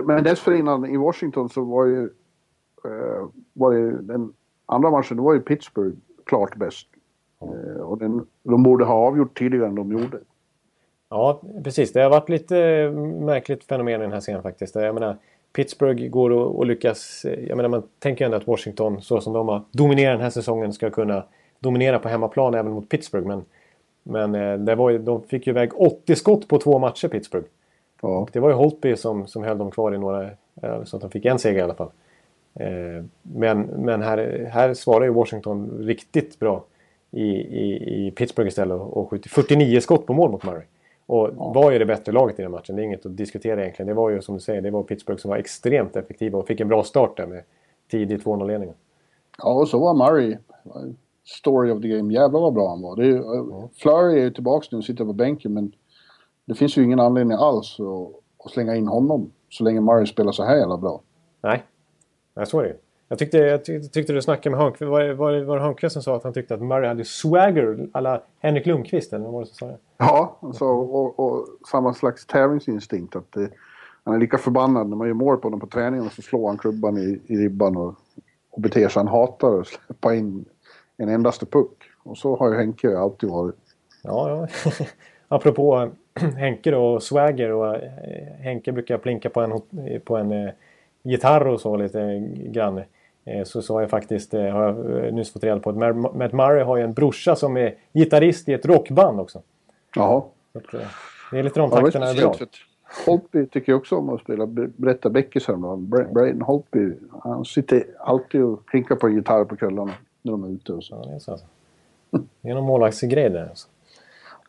men dessförinnan i Washington så var ju, eh, var det den andra matchen, då var ju Pittsburgh klart bäst. Eh, och den, de borde ha avgjort tidigare än de gjorde. Ja, precis. Det har varit lite eh, märkligt fenomen i den här serien faktiskt. Jag menar, Pittsburgh går och, och lyckas... Jag menar, man tänker ju ändå att Washington, så som de har dominerat den här säsongen, ska kunna dominera på hemmaplan även mot Pittsburgh. Men, men eh, det var ju, de fick ju iväg 80 skott på två matcher, Pittsburgh. Ja. Och det var ju Holtby som, som höll dem kvar i några... eh, Så att de fick en seger i alla fall. Eh, Men, men här, här svarar ju Washington riktigt bra i, i, i Pittsburgh istället och skjuter 49 skott på mål mot Murray. Och var ju det bättre laget i den matchen. Det är inget att diskutera egentligen. Det var ju som du säger, det var Pittsburgh som var extremt effektiva och fick en bra start där med tidig 2-0-ledningen. ja, och så var Murray. Story of the game. Jävlar vad bra han var. Det är, ju- Flurry är ju tillbaka nu och sitter på bänken men det finns ju ingen anledning alls att, att slänga in honom så länge Murray spelar så här jävla bra. Nej, Nej så är det ju. Jag tyckte, jag tyckte, du snackade med Hörnqvist. Var, var, var det Hörnqvist som sa att han tyckte att Murray hade swagger alla Henrik Lundqvist? Eller vad var det som sa det? Ja, alltså, och, och samma slags tävlingsinstinkt. Att, eh, han är lika förbannad när man gör mål på honom på träningen och så slår han klubban i, i ribban och, och beter sig. Han hatar att släppa in en endaste puck. Och så har ju Henke alltid varit. Ja, ja. [laughs] Apropå [clears throat] Henke då och swagger och eh, Henke brukar plinka på en, på en eh, gitarr och så lite grann. Eh, så, så har jag faktiskt har jag nyss fått reda på att Matt Murray har ju en brorsa som är gitarrist i ett rockband också. Jaha. Så det är lite de Ja, takterna för att Holtby tycker ju också om att spela. Ber- Berätta Beckis häromdagen. Braden Holtby. Han sitter alltid och klinkar på en gitarr på kvällarna när de är ute och så. Ja, det är så alltså. Det är någon målvaktsgrej där. Alltså.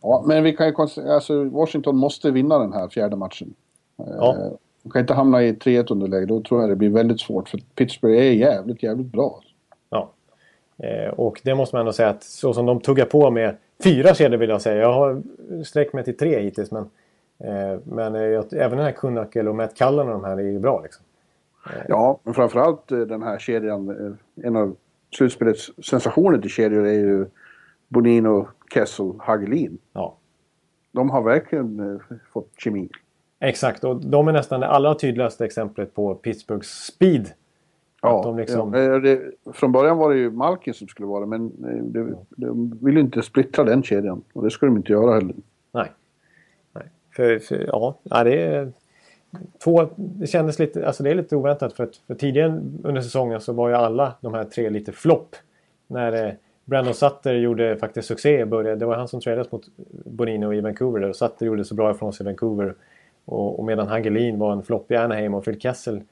Ja, men vi kan ju alltså Washington måste vinna den här fjärde matchen. Ja. Eh, De kan inte hamna i 3-1 underläge, då tror jag det blir väldigt svårt. För Pittsburgh är jävligt, jävligt bra. Ja. Eh, och det måste man ändå säga att så som de tuggar på med fyra kedjor vill jag säga. Jag har sträckt mig till tre hittills men, eh, men jag, även den här Kunnakel och Matt Cullen och de här är ju bra liksom. Ja, men framförallt den här kedjan, en av slutspelets sensationer till kedjor är ju Bonino, Kessel, Hagelin. Ja. De har verkligen eh, fått kemi. Exakt, och de är nästan det allra tydligaste exemplet på Pittsburghs speed. Ja, de liksom- ja, eh, det, från början var det ju Malkin som skulle vara det, men eh, de, de vill ju inte splittra den kedjan. Och det ska de inte göra heller. Nej. Nej. För, för, ja, det är... Två, det kändes lite, alltså det är lite oväntat för, att, för tidigare under säsongen så var ju alla de här tre lite flopp. När eh, Brandon Sutter gjorde faktiskt succé i början. Det var han som tradades mot Bonino i Vancouver. Där. Och Sutter gjorde så bra ifrån sig i Vancouver. Och, och medan Hagelin var en flopp i Anaheim och Phil Kessel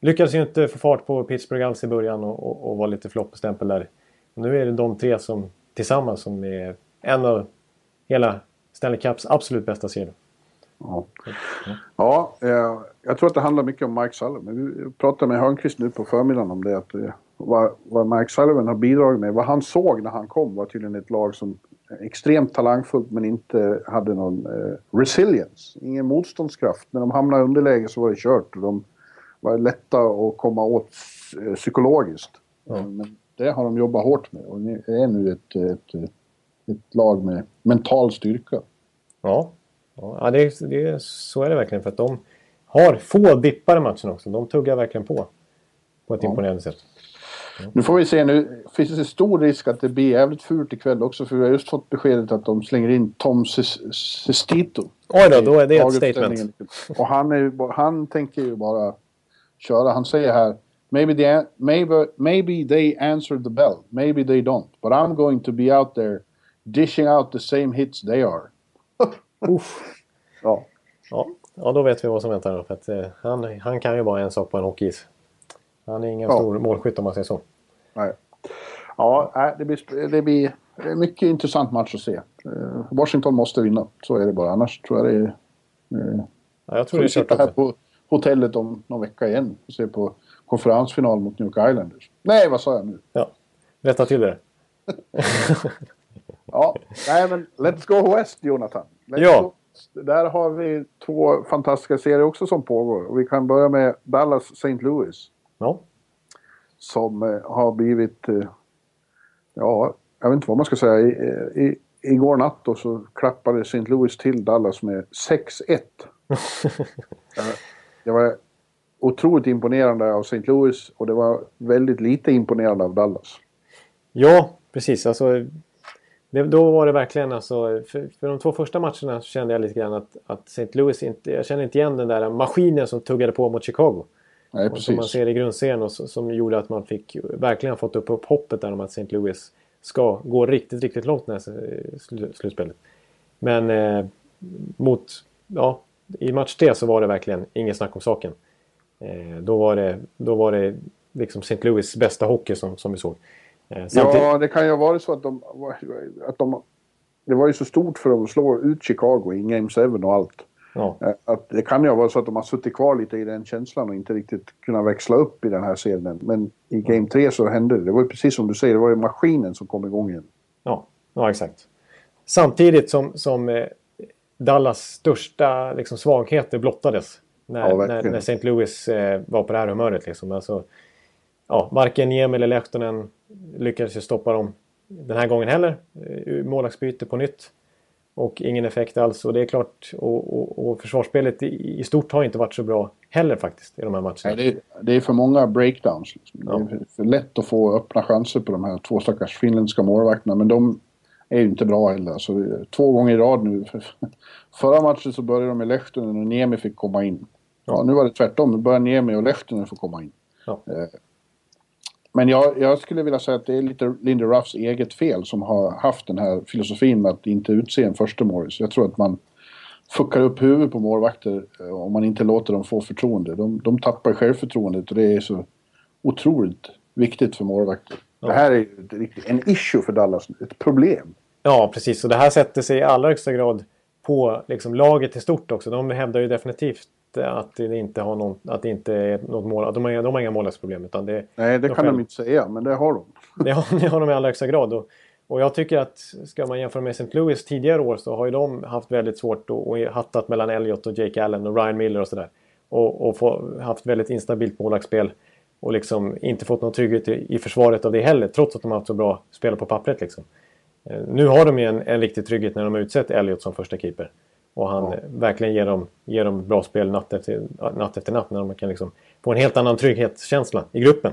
lyckades ju inte få fart på Pittsburgh alls i början och, och, och var lite floppstämpel där. Och nu är det de tre som tillsammans som är en av hela Stanley Cups absolut bästa serier. Ja, ja eh, jag tror att det handlar mycket om Mike Sullivan. Vi pratade med Hörnqvist nu på förmiddagen om det. Att, eh, vad, vad Mike Sullivan har bidragit med. Vad han såg när han kom var tydligen ett lag som extremt talangfullt men inte hade någon eh, resilience. Ingen motståndskraft. När de hamnade i underläge så var det kört. Och de var lätta att komma åt eh, psykologiskt. Eh, Men det har de jobbat hårt med och det är nu ett, ett, ett, lag med mental styrka. Ja, ja det, är- det, är- så är det verkligen. För att de har få dippar i matchen också. De tuggar verkligen på. På ett imponerande sätt. Nu får vi se, nu finns det stor risk att det blir jävligt fult ikväll också för vi har just fått beskedet att de slänger in Tom Ses- Sestito. Oj då, då är det ett statement. Och han, är, han tänker ju bara köra. Han säger här Maybe they, maybe, maybe they answer the bell. Maybe they don't. But I'm going to be out there dishing out the same hits they are. [laughs] Uff. Ja. Ja, ja, då vet vi vad som väntar. För att, eh, han, han kan ju bara en sak på en hockeyis. Han är ingen Ja. stor målskytt om man säger så. Nej. Ja, det blir, det blir mycket intressant match att se. Eh, Washington måste vinna. Så är det bara. Annars tror jag det är... Eh, Ja, jag tror det vi är kört här på hotellet om någon vecka igen och se på konferensfinal mot New York Islanders. Nej, vad sa jag nu? Ja. Rätta till det. [laughs] Ja, nej men let's go West, Jonathan. Let's Ja. go. Där har vi två fantastiska serier också som pågår. Och vi kan börja med Dallas St. Louis. Ja. som eh, har blivit... Eh, ja, jag vet inte vad man ska säga. I, i, igår natt då så klappade St. Louis till Dallas med 6-1. Eh, [laughs] det var otroligt imponerande av St. Louis och det var väldigt lite imponerande av Dallas. Ja, precis. Alltså, det, då var det verkligen alltså, för, för de två första matcherna kände jag lite grann att, att St. Louis inte, jag kände inte igen den där maskinen som tuggade på mot Chicago. Nej, Och som man precis. ser i grundserien och som gjorde att man fick verkligen fått upp, upp hoppet där om att St. Louis ska gå riktigt, riktigt långt när sl, slutspelet. Men eh, mot, ja, i match 3 så var det verkligen inget snack om saken. Eh, då var det, då var det liksom St. Louis bästa hockey som, som vi såg. Eh, samtidigt- Ja, det kan ju ha varit så att de, att de... Det var ju så stort för dem att slå ut Chicago i Game 7 och allt. Ja. Eh, Att det kan ju vara så att de har suttit kvar lite i den känslan och inte riktigt kunnat växla upp i den här serien. Men i Game 3 så hände det. Det var ju precis som du säger, det var ju maskinen som kom igång igen. Ja, ja exakt. Samtidigt som, som eh, Dallas största liksom, svagheter blottades. När, Ja, när, när St. Louis eh, var på det här humöret. Liksom. Alltså, ja, varken Niemi eller Lehtonen lyckades ju stoppa dem den här gången heller. Målvaktsbyte på nytt. Och ingen effekt alls. Och det är klart, och, och, och försvarsspelet i, i stort har inte varit så bra heller faktiskt i de här matcherna. Nej, det, är, det är för många breakdowns. Ja. Det är för lätt att få öppna chanser på de här två stackars finländska målvakterna. Men de är ju inte bra heller. Alltså, det är två gånger i rad nu. [laughs] Förra matchen så började de med Lehtonen och Niemi fick komma in. Ja, nu var det tvärtom. Nu börjar Niemi och Lehtonen få komma in. Ja. Men jag, jag skulle vilja säga att det är lite Lindy Ruffs eget fel som har haft den här filosofin med att inte utse en första målis. Jag tror att man fuckar upp huvudet på målvakter eh, om man inte låter dem få förtroende. De, de tappar självförtroendet och det är så otroligt viktigt för målvakter. Det här är ju ett en issue för Dallas, ett problem. Ja, precis. Och det här sätter sig i allra högsta grad på liksom, laget i stort också. De hävdar ju definitivt att det inte, har någon, att det inte är något mål. De har, de har inga målvaktsproblem. Utan det, Nej, det De kan själv- de inte säga, men det har de. [laughs] det, har, det har de i allra högsta grad. Och, och jag tycker att ska man jämföra med St. Louis tidigare år så har ju de haft väldigt svårt och, och hattat mellan Elliot och Jake Allen och Ryan Miller och sådär. Och, och få, haft väldigt instabilt målvaktsspel. Och liksom inte fått någon trygghet i, i försvaret av det heller. Trots att de har haft så bra spel på pappret liksom. Eh, Nu har de ju en, en riktig trygghet när de har utsett Elliot som första keeper. Och han eh, verkligen ger dem, ger dem bra spel natt efter, natt efter natt. När de kan liksom få en helt annan trygghetskänsla i gruppen.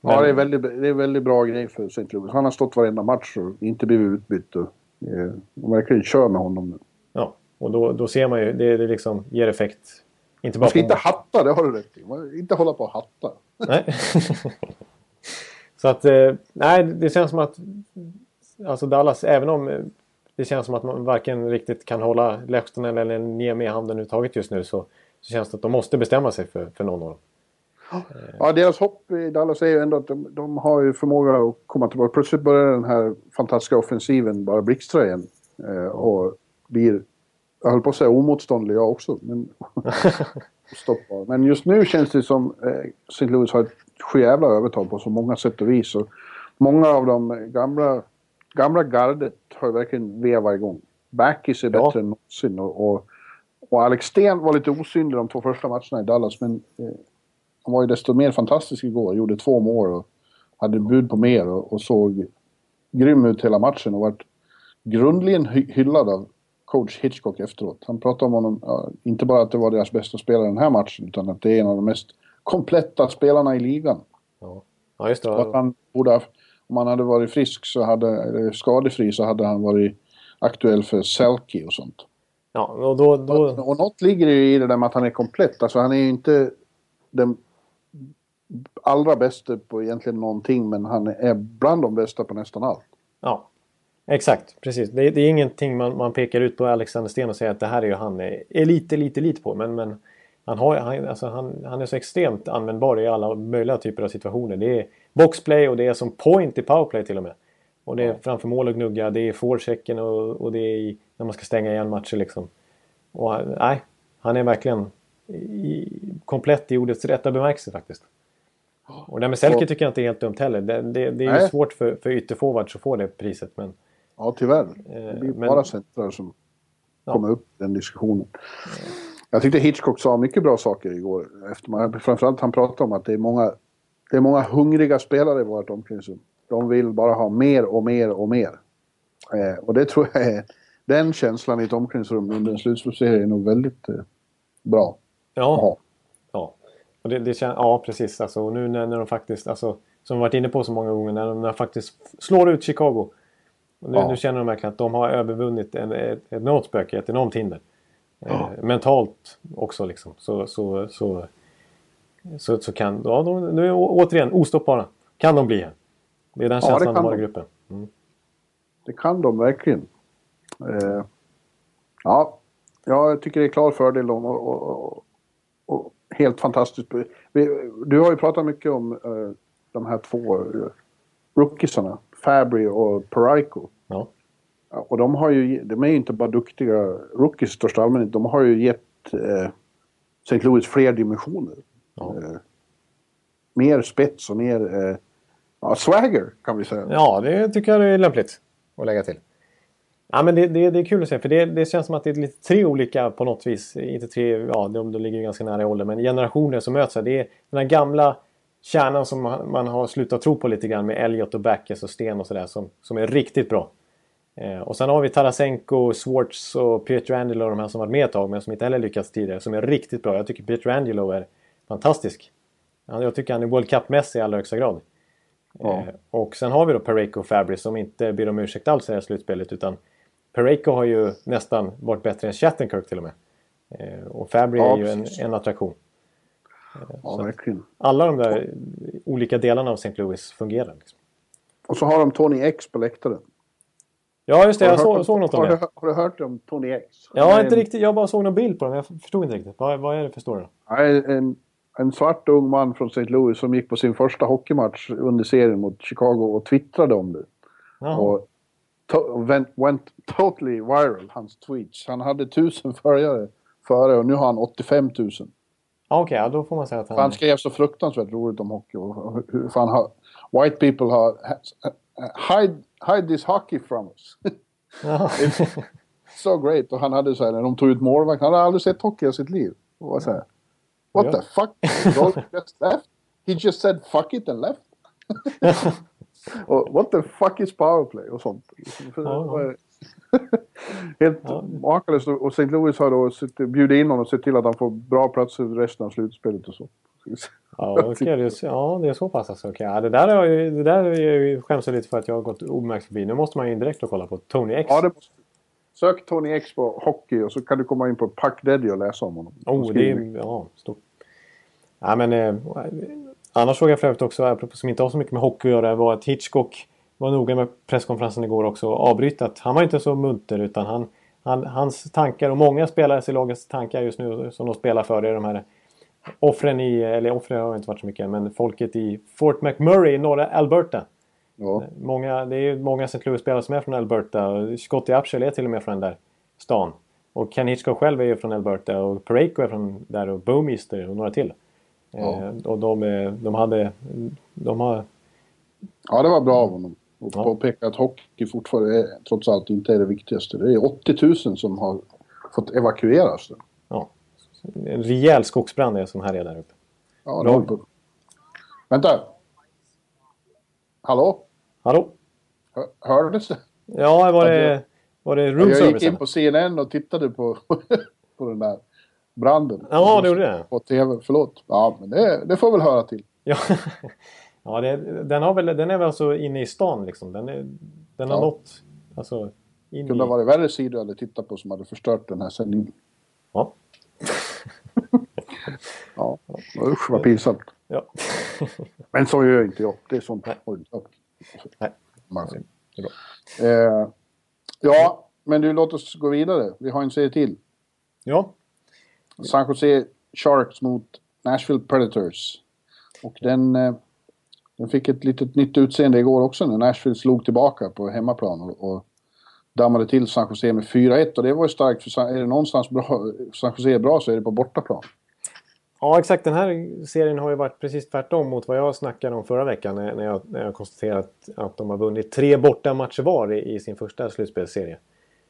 Ja, Men- det är, väldigt, det är väldigt bra grej för St. Louis. Han har stått varenda match och inte blivit utbytt. Och, eh, de verkligen kör med honom nu. Ja, och då, då ser man ju, det, det liksom ger effekt. Inte bara Man ska inte hatta, det har du rätt i. Man- Inte hålla på och hatta. Nej. [laughs] Så att, eh, nej, det känns som att alltså Dallas, även om det känns som att man varken riktigt kan hålla Lehtonen eller Niemi i handen överhuvudtaget just nu så, så känns det att de måste bestämma sig för, för någon av dem. Ja, deras hopp i Dallas är ju ändå att de, de har ju förmåga att komma tillbaka. Plötsligt börjar den här fantastiska offensiven bara blixtra igen. Eh, och blir, jag höll på att säga omotståndlig jag också. Men, [laughs] stoppbar. men just nu känns det som eh, St. Louis har ett sjujävla övertag på så många sätt och vis. Och många av de gamla, gamla gardet har ju verkligen vevat igång. Backis är Ja. bättre än någonsin. Och, och, och Alex Sten var lite osynlig de två första matcherna i Dallas. Men eh, han var ju desto mer fantastisk igår. Gjorde två mål och hade bud på mer och, och såg grym ut hela matchen och vart grundligen hy- hyllad av coach Hitchcock efteråt. Han pratade om honom, ja, inte bara att det var deras bästa spelare den här matchen utan att det är en av de mest kompletta spelarna i ligan. Ja, ja just det. Och att han borde ha, om han hade varit frisk så hade, eller skadefri så hade han varit aktuell för Selke och sånt. Ja, och då, då, Och något ligger ju i det där med att han är komplett. Alltså han är ju inte den allra bästa på egentligen någonting men han är bland de bästa på nästan allt. ja. Exakt, precis. Det, det är ingenting man, man pekar ut på Alexander Sten och säger att det här är ju han elit, elit, elit på. Men, men han, har, han, alltså han, han är så extremt användbar i alla möjliga typer av situationer. Det är boxplay och det är som point i powerplay till och med. Och det är framför mål och gnugga, det är forechecken och, och det är i, när man ska stänga igen matcher liksom. Och nej, han är verkligen i, komplett i ordets rätta bemärkelse faktiskt. Och det med Selke tycker jag inte är helt dumt heller. Det, det, det är ju svårt för, för ytterforwards att få det priset. Men Ja, tyvärr. Eh, Det blir men- bara centrar som Ja. kommer upp i den diskussionen. Jag tyckte Hitchcock sa mycket bra saker igår. Efter man, framförallt han pratade om att det är många... det är många hungriga spelare i vårt omklädningsrum. De vill bara ha mer och mer och mer. Eh, och det tror jag är... Den känslan i ett omklädningsrum under en slutspelsserie är nog väldigt eh, bra. Ja. Ja. Ja, och det, det kän, ja precis. Alltså, och nu när, när de faktiskt, alltså, som vi varit inne på så många gånger, när de, när de faktiskt slår ut Chicago. Nu, Ja. nu känner de verkligen att de har övervunnit en, ett, enormt spöke, ett enormt hinder. Eh, mentalt också liksom. Så, så, så, så, så kan, ja, de, nu är återigen ostoppbara. Kan de bli här. Det är den Ja, känslan de kan har i de. gruppen. Mm. Det kan de verkligen. Eh, ja, jag tycker det är klar fördel om och, och, och, helt fantastiskt. Vi, du har ju pratat mycket om eh, de här två uh, rookiesarna, Fabry och. Ja. Ja, Och de har ju, de är ju inte bara duktiga rookies i största allmänhet, de har ju gett eh, St. Louis fler dimensioner. Ja. Eh, mer spets och mer eh, ja, swagger kan vi säga. Ja, det tycker jag är lämpligt att lägga till. Ja, men det, det, det är kul att se, för det, det känns som att det är lite tre olika på något vis. Inte tre, ja, de, de ligger ju ganska nära i ålder, men generationer som möts. här. Det är den här gamla kärnan som man, man har slutat tro på lite grann med Elliot och Backes och Sten och sådär som, som är riktigt bra. Eh, och sen har vi Tarasenko, Swartz och Pietrangelo, de här som varit med ett tag men som inte heller lyckats tidigare, som är riktigt bra. Jag tycker Pietrangelo är fantastisk. Ja, Jag tycker han är World Cup-mässig i allra högsta grad. Ja. Eh, och sen har vi då Pareko och Fabry som inte ber om ursäkt alls i det här slutspelet. Utan Pareko har ju nästan varit bättre än Shattenkirk till och med. Eh, och Fabry Ja, är ju en, en attraktion. Ja, verkligen. Alla de där olika delarna av St. Louis fungerar. Liksom. Och så har de Tony X på läktaren. Ja, just det. Jag såg, såg något om har det. Du, har du hört om Tony X? Ja, inte riktigt. Jag bara såg någon bild på dem. Jag förstod inte riktigt. Vad, vad är det för story? en, en svart ung man från St. Louis som gick på sin första hockeymatch under serien mot Chicago och twittrade om det. Jaha. Och to, went, went totally viral, hans tweets. Han hade tusen [laughs] följare före och nu har han 85 000. Ja, Okej, ja, då får man säga att För han han... skrev så fruktansvärt roligt om hockey. Och hur fan har... White people har... Hide, hide this hockey from us. Jaha. [laughs] so great. Och han hade så här, när de tog ut målvakt, han hade aldrig sett hockey i sitt liv. Och så här, What the fuck? Goal just [laughs] left? He just said fuck it and left. [laughs] och what the fuck is powerplay och sånt. Ja, [laughs] Helt makalöst. Och St. Louis har då bjudit in honom och sett till att han får bra platser resten av slutspelet och så. Ja, okej, det, är, ja, det är så pass alltså. Okej, Ja, det där, ju, det där är skäms jag lite för att jag har gått obemärkt förbi. Nu måste man ju direkt och kolla på Tony X. Ja, det måste Sök Tony X på hockey och så kan du komma in på Puck Daddy och läsa om honom. Oh, det är ja, stort. Ja, men, eh, annars såg jag för övrigt också, apropå som inte har så mycket med hockey att göra, var att Hitchcock var noga med presskonferensen igår också och avbrytat. Han var inte så munter utan han, han, hans tankar och många spelares i lagets tankar just nu som de spelar för är de här offren i, eller offren har inte varit så mycket, men folket i Fort McMurray i norra Alberta. Ja. Många, det är ju många St. Louis-spelare som är från Alberta. Scotty Upshall är till och med från den där stan. Och Ken Hitchcock själv är ju från Alberta och Pareko är från där och Bowmeister och några till. Eh, och de, de hade... De har... Ja, det var bra av honom. Och Ja. påpeka att hockey fortfarande är, trots allt inte är det viktigaste. Det är 80 000 som har fått evakueras. Ja, en rejäl skogsbrand är som här är där uppe. Ja, det. Vänta! Hallå? Hallå? Hör, hördes det? Ja, var det, var det room Jag gick in på CNN och tittade på, [laughs] på den där branden. Ja, det gjorde det. På TV, förlåt. Ja, men det, det får väl höra till. Ja, [laughs] ja det, den, har väl, den är väl alltså inne i stan liksom. Den, är, den har Ja. nått... Alltså, in Det i... kunde ha varit värre sidor jag hade tittat på som hade förstört den här sändningen. Ja. [laughs] Ja, usch vad pinsamt. Ja. [laughs] Men så gör inte jag. Det är sånt. Ja. Nej. Är bra. Eh, ja, men du låt oss gå vidare. Vi har en serie till. Ja, San Jose Sharks mot Nashville Predators. Och den, eh, den fick ett litet nytt utseende igår också när Nashville slog tillbaka på hemmaplan och, och dammade till San Jose med 4-1. Och det var ju starkt för är det någonstans bra, San Jose är bra så är det på bortaplan. Ja, exakt. Den här serien har ju varit precis tvärtom mot vad jag snackade om förra veckan när jag, när jag konstaterat att de har vunnit tre borta matcher var i, i sin första slutspelsserie.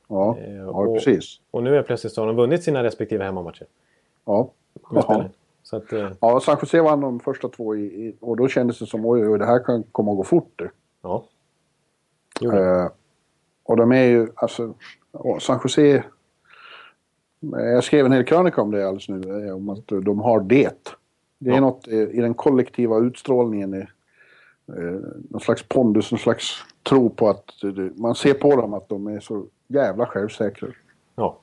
Ja, Eh, ja och- precis. Och nu är plötsligt så har de vunnit sina respektive hemmamatcher. Ja. Så att, eh, Ja, San Jose vann de första två i, i, och då kändes det som oj, oj, det här kan komma att gå fort. ja. Eh, och de är ju, alltså, San Jose... Jag skrev en hel krönika om det alldeles nu, eh, om att de har det. Det är Ja. något eh, i den kollektiva utstrålningen, eh, eh, någon slags pondus, någon slags tro på att man ser på dem att de är så jävla självsäkra. ja.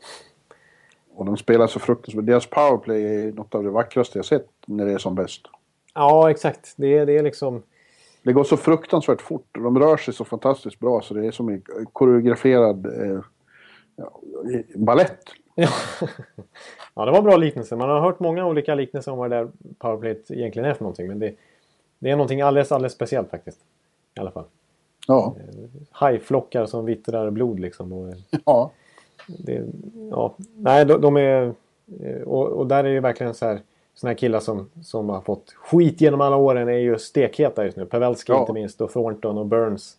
Och de spelar så fruktansvärt. Deras powerplay är något av det vackraste jag sett när det är som bäst. ja, exakt. Det, är- det är liksom... Det går så fruktansvärt fort och de rör sig så fantastiskt bra så det är som en koreograferad eh, ballett. [laughs] Ja. det var en bra liknelse. Man har hört många olika liknelser om vad det där powerplayet egentligen är för någonting. Men det, det är någonting alldeles, alldeles speciellt faktiskt. I alla fall. Ja, Hajflockar som vittrar blod liksom. Och, [laughs] ja. det, ja. Nej, de, de är... eh, Och, och där är det verkligen så här... Såna här killar som, som har fått skit genom alla åren är ju stekheta just nu. Pavelski Ja. inte minst och Thornton och Burns.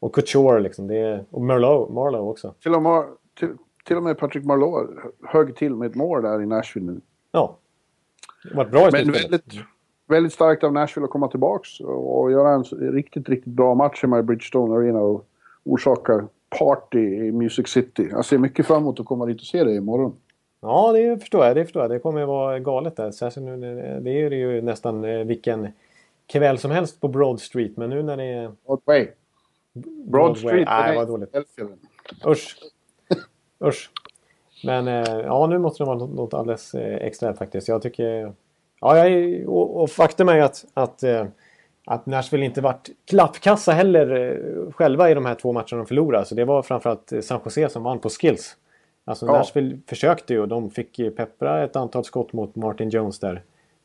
Och Couture liksom. Det är, och Merlot, Marlowe också. Till och, med, till, till och med Patrick Marleau högg till med ett mål där i Nashville nu. Ja. Det varit bra i Men väldigt, väldigt starkt av Nashville att komma tillbaks och, göra en riktigt, riktigt bra match hemma i Bridgestone Arena och orsaka party i Music City. Jag ser mycket fram emot att komma dit och se det imorgon. Ja, det förstår jag. Det förstår jag. Det kommer att vara galet där. Särskilt nu det är ju nästan eh, vilken kväll som helst på Broad Street. Men nu när det är... Broadway. Broad Street. Nej, vad dåligt. Usch. Usch. Men eh, ja, nu måste det vara något, alldeles eh, extra faktiskt. Jag tycker... Ja, jag är, och, och faktum är att, att, eh, att Nashville inte varit klappkassa heller själva i de här två matcherna de förlorade. Så det var framförallt San Jose som vann på skills. Alltså Ja. Nashville försökte ju och de fick peppra ett antal skott mot Martin Jones där.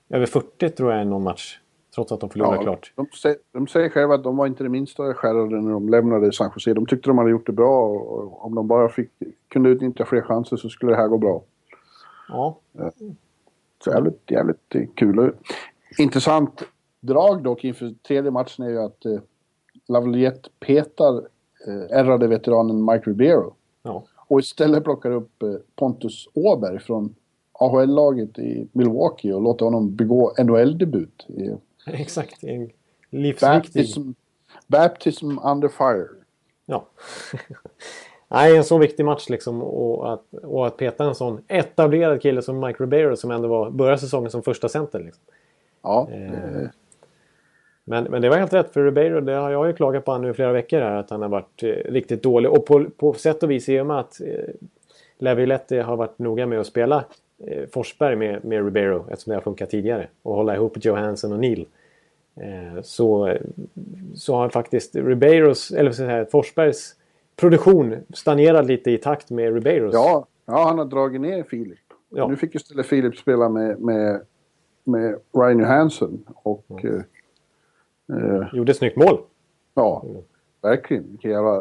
Över 40 tror jag i någon match. Trots att de förlorade klart. De, säger, de säger själva att de var inte det minsta skärrade när de lämnade San Jose. De tyckte de hade gjort det bra och om de bara fick, kunde utnyttja fler chanser så skulle det här gå bra. Ja, Så jävligt, jävligt eh, kul. Intressant drag dock inför tredje matchen är ju att eh, Lavaliette petar eh, ärrade veteranen Mike Ribeiro. ja. Och istället plockar upp eh, Pontus Åberg från AHL-laget i Milwaukee och låter honom begå NHL-debut. [laughs] exakt. En livsviktig... Baptism, Baptism under fire. Ja. [laughs] Nej, en så viktig match liksom. Och att, och att peta en sån etablerad kille som Mike Ribeiro som ändå var, började säsongen som första center. Liksom. Ja, Eh, Men, men det var helt rätt för Ribeiro. Det har jag ju klagat på nu i flera veckor här. Att han har varit eh, riktigt dålig. Och på, på sätt och vis i och med att eh, Laviolette har varit noga med att spela eh, Forsberg med, med Ribeiro. Eftersom det har funkat tidigare. Och hålla ihop Johansson och Neil. Eh, så, så har faktiskt Ribeiros, eller så säga, Forsbergs produktion stagnerat lite i takt med Ribeiros. ja, ja, han har dragit ner Filip. Ja. Nu fick istället Filip spela med, med, med Ryan Johansson. Och eh, eh, Gjorde ett snyggt mål. ja, verkligen. Vilka jävla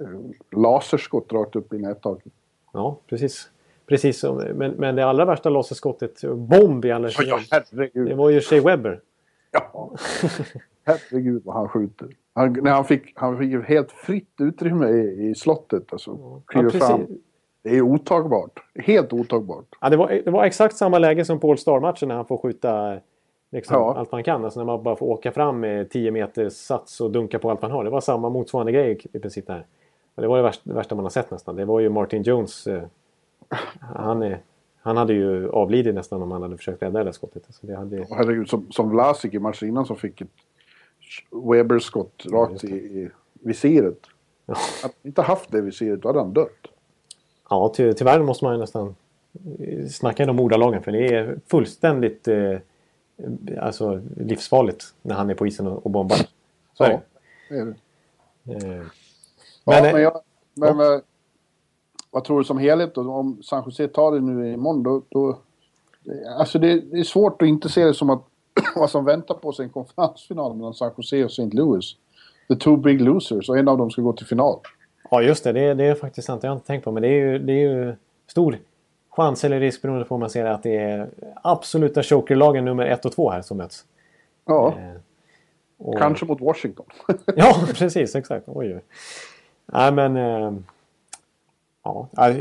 eh, laserskott rakt upp i nättaket. Ja, precis. Precis som, men, men det allra värsta laserskottet, bomb i alla Ja, herregud. Det var ju Shea Webber. Ja. [laughs] Herregud vad han skjuter. Han, när han, fick, han fick helt fritt utrymme i, i slottet. Alltså, precis. fram. Det är otagbart. Helt otagbart. Ja, det, var, det var exakt samma läge som på All Star-matchen när han får skjuta liksom, Ja. allt man kan. Alltså när man bara får åka fram med 10 meters sats och dunka på allt man har. Det var samma motsvarande grej i princip där. Och det var det värsta, det värsta man har sett nästan. Det var ju Martin Jones. Eh, han, är, han hade ju avlidit nästan om han hade försökt rädda det där skottet. Alltså det hade, Herregud, som, som Vlasic i matchen innan som fick ett Weber-skott rakt i, i visiret. Hade han inte haft det visiret då hade han dött. Ja, ty, tyvärr måste man ju nästan eh, snacka i de ordalagen. För det är fullständigt eh, alltså, livsfarligt när han är på isen och, och bombar. Så är Ja, det. det är det. Eh, Ja, Men, men, eh, jag, men, men vad tror du som helhet då? Om San Jose tar det nu imorgon då... då det- alltså det, det är svårt att inte se det som att [clears throat] vad som väntar på sig en konferensfinal mellan San Jose och St. Louis. The two big losers och en av dem ska gå till final. Ja, just det. det. är- Det är faktiskt sant. Jag har inte tänkt på. Men det är ju, det är ju stor chans eller risk beroende på om man ser att det är absoluta chokerlagen nummer ett och två här som möts. Ja, Eh, och- kanske mot Washington. Ja, [laughs] precis. Exakt. Oj. Nej, men... Eh, ja.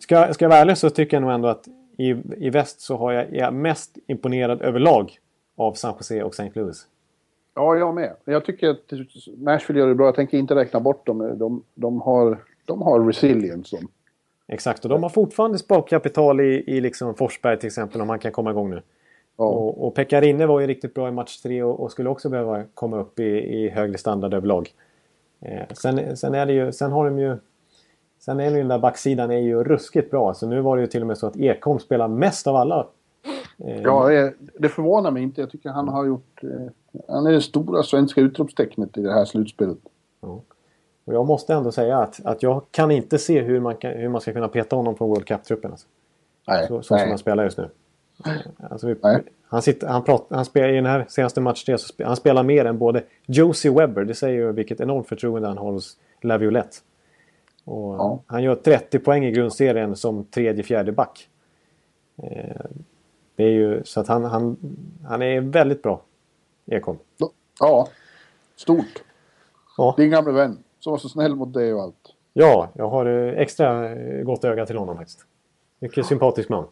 Ska, ska jag vara ärlig så tycker jag nog ändå att i, i väst så har jag, är jag mest imponerad överlag av San Jose och St. Louis. Ja, jag med. Jag tycker att Nashville gör det bra. Jag tänker inte räkna bort dem. De, de, har, de har resilience. Exakt, och de har fortfarande sparkapital i, i liksom Forsberg till exempel om han kan komma igång nu. Ja. Och, och Pekka Rinne var ju riktigt bra i match tre och, och skulle också behöva komma upp i, i högre standard överlag. Eh, sen, sen, är det ju, sen har de ju... Sen är den där backsidan är ju ruskigt bra. Så nu var det ju till och med så att Ekholm spelar mest av alla. Eh, Ja, det, det förvånar mig inte. Jag tycker han har gjort... Eh, han är det stora svenska utropstecknet i det här slutspelet. Och jag måste ändå säga att, att jag kan inte se hur man, kan, hur man ska kunna peta honom från World Cup-truppen. Alltså. Nej, Så, så nej. som han spelar just nu. Alltså, vi, han, sitter, han, prat, han spelar i den här senaste matchen han spelar mer än både Josie Webber, det säger ju vilket enormt förtroende han har hos Laviolette. Ja. Han gör 30 poäng i grundserien som tredje, fjärde back. Eh, det är ju så att han, han, han är väldigt bra, Ekholm. Ja, stort. Ja. Din gamle vän. Som var så snäll mot dig och allt. Ja, jag har eh, extra gott öga till honom faktiskt. Mycket sympatisk man.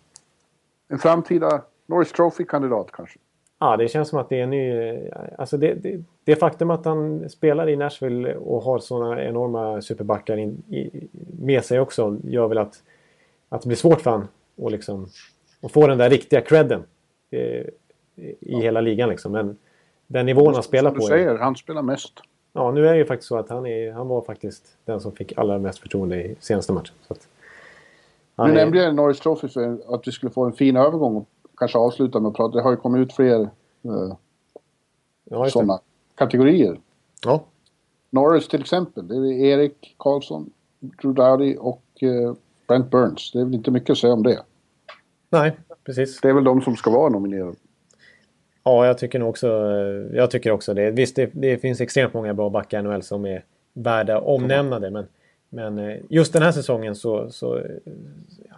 En framtida Norris Trophy-kandidat kanske. Ja, det känns som att det är en ny... Alltså det, det, det faktum att han spelar i Nashville och har sådana enorma superbackar in, i, med sig också gör väl att, att det blir svårt för han att liksom, att få den där riktiga credden eh, i hela ligan. Liksom. Men den nivån han spelar Som på... du är- säger, han spelar mest. Ja, nu är det ju faktiskt så att han, är, han var faktiskt den som fick allra mest förtroende i senaste matchen. Så att, han är- nämnde jag Norris Trophy för att vi skulle få en fin övergång och kanske avsluta med att prata. Det har ju kommit ut fler ja, det. sådana kategorier. Ja. Norris till exempel. Det är Erik Karlsson, Drew Doughty och eh, Brent Burns. Det är väl inte mycket att säga om det. Nej, precis. Det är väl de som ska vara nominerade. Ja, jag tycker nog också, eh, jag tycker också det. Visst, det, det finns extremt många bra backar i NHL som är värda omnämnade. Men, men eh, just den här säsongen så, så... eh,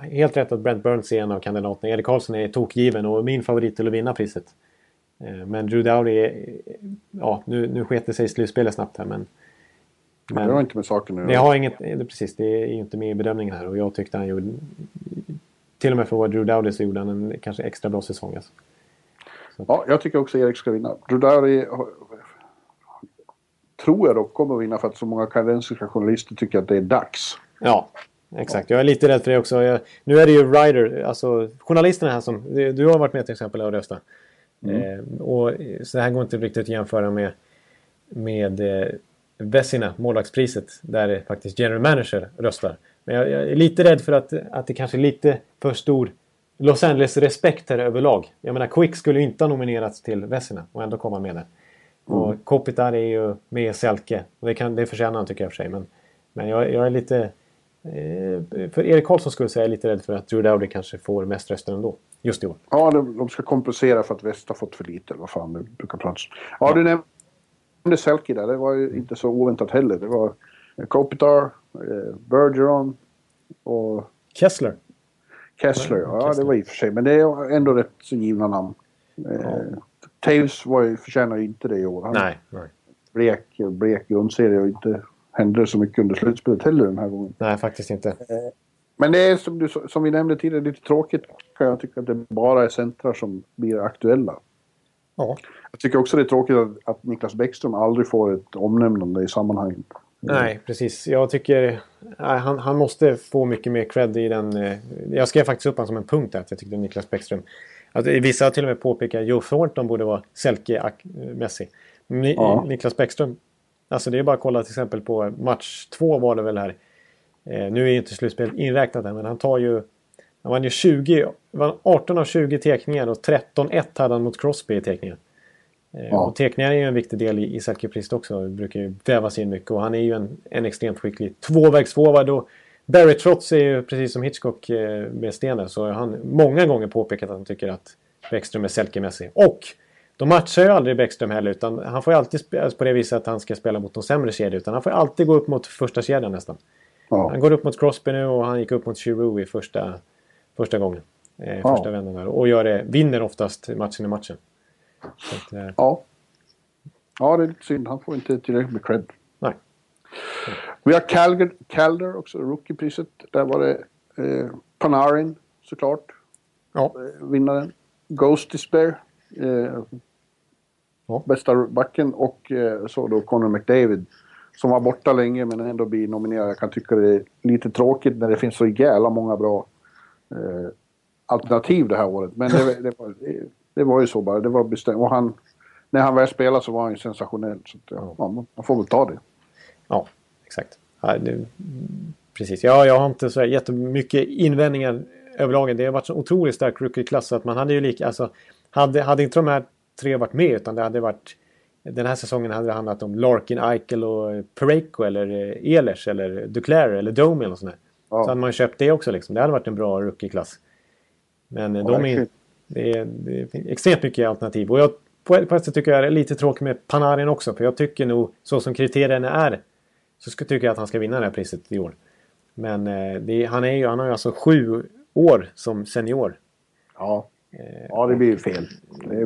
Helt rätt att Brent Burns är en av kandidaterna. Erik Karlsson är tokgiven och min favorit till att vinna priset. Eh, Men Drew Dowdy är... Ja, nu, nu sket det sig i slutspelet snabbt här men... Men, det har inte med saken att Det har inget... Det, precis, det är inte med i bedömningen här och jag tyckte han gjorde... Till och med för att vara Drew Dowdy så gjorde han en kanske extra bra säsong. Alltså. Ja, jag tycker också Erik ska vinna. Drew har- tror jag dock kommer att vinna för att så många kanadensiska journalister tycker att det är dags. Ja, exakt. Jag är lite rädd för det också. Jag, nu är det ju Ryder, alltså journalisterna här som... Du har varit med till exempel och röstat. Eh, och, så det här går inte riktigt att jämföra med, med eh, Vessina, målvaktspriset, där det faktiskt general manager röstar. Men jag, jag är lite rädd för att, att det kanske är lite för stor Los Angeles-respekt här överlag. Jag menar, Quick skulle ju inte ha nominerats till Vessina och ändå komma med där. Och Kopitar är ju med i Selke. Och det, kan, det förtjänar han tycker jag för sig. Men, men jag, jag är lite... Eh, för Erik Karlsson skulle jag säga är jag lite rädd för att Drew Dowdy kanske får mest röster ändå. Just i år. Ja, de, de ska kompensera för att Väst har fått för lite, eller vad fan det brukar plats. Ja, du nämnde Selke där. Det var ju inte så oväntat heller. Det var Kopitar, eh, Bergeron och Kessler. Kessler. Ja, Ja, Kessler. det var i och för sig. Men det är ändå rätt så givna namn. Eh, Taves var ju, förtjänar ju inte det i år. Han Nej. nej. blek, blek grundserie och inte hände så mycket under slutspelet heller den här gången. Nej, faktiskt inte. Men det är som, du, som vi nämnde tidigare lite tråkigt kan jag tycka att det bara är centrar som blir aktuella. Ja. Jag tycker också det är tråkigt att, att Niklas Bäckström aldrig får ett omnämnande i sammanhanget. Nej, precis. Jag tycker han, han måste få mycket mer cred i den... Eh, jag skrev faktiskt upp honom som en punkt där, att jag tyckte Niklas Bäckström... Att vissa har till och med påpekat att Joe Thornton borde vara Selke-mässig. Ni, Ja. Niklas Bäckström... Alltså det är bara att kolla till exempel på match två var det väl här. Eh, nu är ju inte slutspelet inräknat här, men han tar ju... Han vann ju 20... vann 18 av 20 tekningar och 13-1 hade han mot Crosby i tekningar. Eh, Ja. Och teckningar är ju en viktig del i, i Selke-priset också. Det brukar ju vävas in mycket och han är ju en, en extremt skicklig tvåvägsforward. Och Barry Trotz är ju precis som Hitchcock eh, med Stener så har han många gånger påpekat att han tycker att Bäckström är Selke-mässig. Och de matchar ju aldrig Bäckström heller utan han får ju alltid spela på det viset att han ska spela mot de sämre kedjor. Utan han får alltid gå upp mot första kedjan nästan. Ja. Han går upp mot Crosby nu och han gick upp mot Giroux i första, första gången. Eh, Ja. Första vändan där. Och gör det, vinner oftast matchen i matchen. Att, eh, Ja. Ja, det är lite synd. Han får inte tillräckligt med cred. nej. Vi har Calgary, Calder också, rookiepriset. Där var det eh, Panarin såklart. Ja. eh, vinnaren. Ghost Despair. Eh, Ja. Bästa backen och eh, så då Conor McDavid. Som var borta länge men ändå blir nominerad. Jag kan tycka det är lite tråkigt när det finns så jävla många bra eh, alternativ det här året. Men det, det, var, det, det var ju så bara. Det var bestämt. Och han, när han väl spelade så var han ju sensationell. Så att, ja, ja, man får väl ta det. Ja, exakt. Ja, det, precis. Ja, jag har inte så jättemycket invändningar överlag. Det har varit så otroligt stark rookie-klass så att man hade ju lika... Alltså, hade, hade inte de här tre varit med utan det hade varit... Den här säsongen hade det handlat om Larkin, Eichel och Pareko eller eh, Ehlers eller Duclair eller Domi eller sånt där. Ja. Så hade man köpt det också liksom. Det hade varit en bra rookie-klass. Men Ja, de är, det, är, det är extremt mycket alternativ. Och jag, på ett sätt tycker jag det är lite tråkigt med Panarin också. För jag tycker nog, så som kriterierna är, så ska, tycker jag att han ska vinna det här priset i år. Men eh, det, han, är ju, han har ju alltså sju år som senior. Ja, ja det blir ju fel.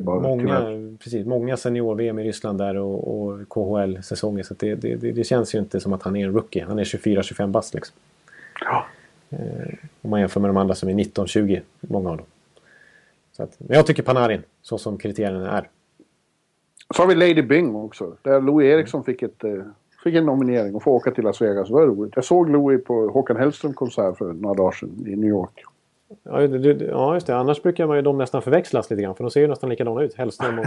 Många, tyvärr. precis, många senior-VM i Ryssland där och, och KHL-säsonger. Så det, det, det, känns ju inte som att han är en rookie. Han är 24-25 bast liksom. Ja. Om man jämför med de andra som är 19-20, många av dem. Så att, men jag tycker Panarin, så som kriterierna är. Så har vi Lady Bing också. Där Louis Eriksson fick, ett, eh, fick en nominering och får åka till Las Vegas. Det var roligt. Jag såg Louis på Håkan Hellström-konsert för några dagar sedan i New York. Ja, ja, just det. Annars brukar man ju de nästan förväxlas lite grann. För de ser ju nästan likadana ut. Hellström och,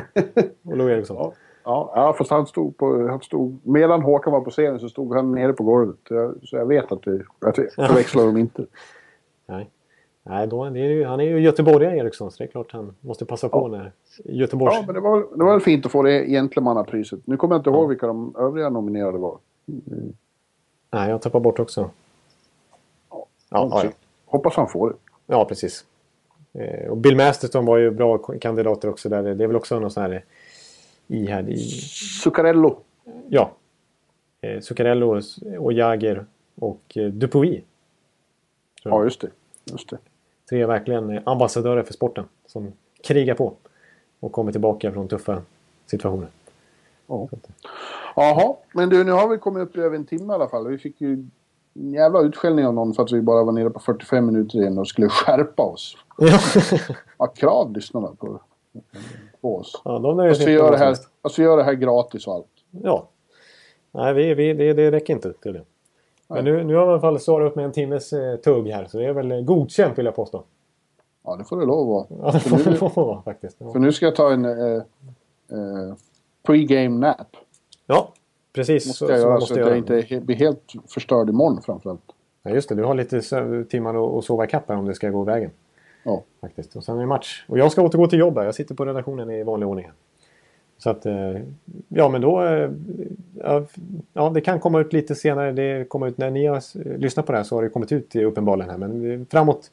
och Louis Eriksson. [laughs] Ja. Ja, ja, fast han stod på... Han stod, medan Håkan var på scenen så stod han nere på golvet. Så jag, så jag vet att, det, att jag förväxlar dem inte. [laughs] Nej. Nej, då, är ju, han är ju göteborgare Eriksson. Så det är klart han måste passa på när Göteborgs... Ja, men det var, det var väl fint att få det gentlemannapriset. Nu kommer jag inte ihåg vilka de övriga nominerade var. Nej, jag tappar bort också. Ja, ja, ja. Hoppas han får det. ja precis. Eh, och Bill Masterton var ju bra kandidater också. Där. Det är väl också någon sån här... I här i... Zuccarello. Ja. Eh, Zuccarello och Jagger och eh, Dupuis. Ja, just det. Just det. Tre verkligen ambassadörer för sporten. Som krigar på. Och kommer tillbaka från tuffa situationer. Ja. Jaha, men du, nu har vi kommit upp i över en timme i alla fall. Vi fick ju en jävla utskällning av någon för att vi bara var nere på 45 minuter igen och skulle skärpa oss. Ja, [laughs] Vad krav lyssnarna på, på oss. ja de sig vi, inte gör det här, helst. att vi gör det här gratis och allt. Ja. Nej, vi, vi, det, det räcker inte tydligen. Men nu, nu har vi i alla fall svarat upp med en timmes eh, tugg här. Så det är väl eh, godkänt vill jag påstå. Ja, det får det lov att Ja, vara. det För får det vara faktiskt. Ja. för nu ska jag ta en eh, eh, pre-game nap. Ja, precis. Måste så, jag så man göra så måste att göra. jag inte he- blir helt förstörd imorgon framförallt. Ja, just det. Du har lite timmar att, att sova ikapp här om det ska gå vägen. Ja. Faktiskt. Och sen är det match. Och jag ska återgå till jobb här. Jag sitter på redaktionen i vanlig ordning. Så att, eh, ja men då... eh, ja, det kan komma ut lite senare. Det kommer ut när ni har s- lyssnat på det här så har det kommit ut i uppenbarligen här. Men eh, framåt...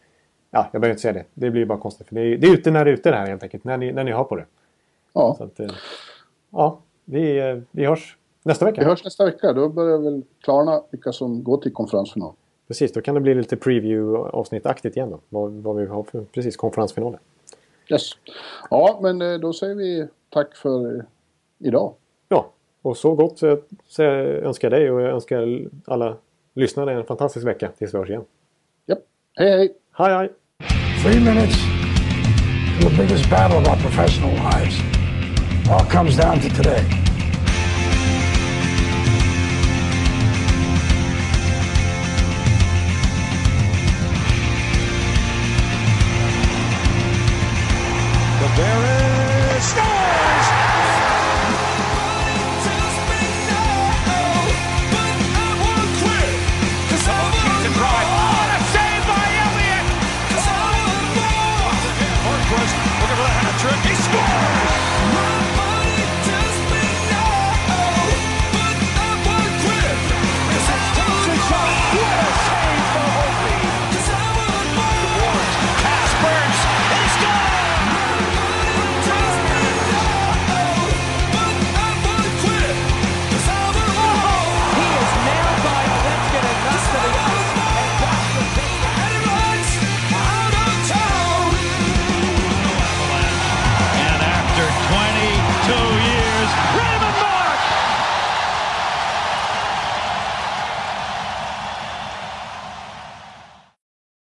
Ja, jag behöver inte säga det. Det blir bara konstigt. För det är, det är ute när det är ute det här helt enkelt. När ni, när ni hör på det. Ja, Så att, eh, ja, vi, eh, vi hörs nästa vecka. vi hörs nästa vecka. Då börjar väl klarna vilka som går till konferensfinal. Precis, då kan det bli lite preview-avsnittaktigt igen då. Vad, vad vi har för precis konferensfinaler. Yes. Ja, men eh, då säger vi tack för idag. Ja, och så gott så, så jag önskar dig och jag önskar alla lyssnare en fantastisk vecka tills vi hörs igen. Japp. Hej, hej! Hej hej! Three minutes to the biggest battle of our professional lives. All comes down to today.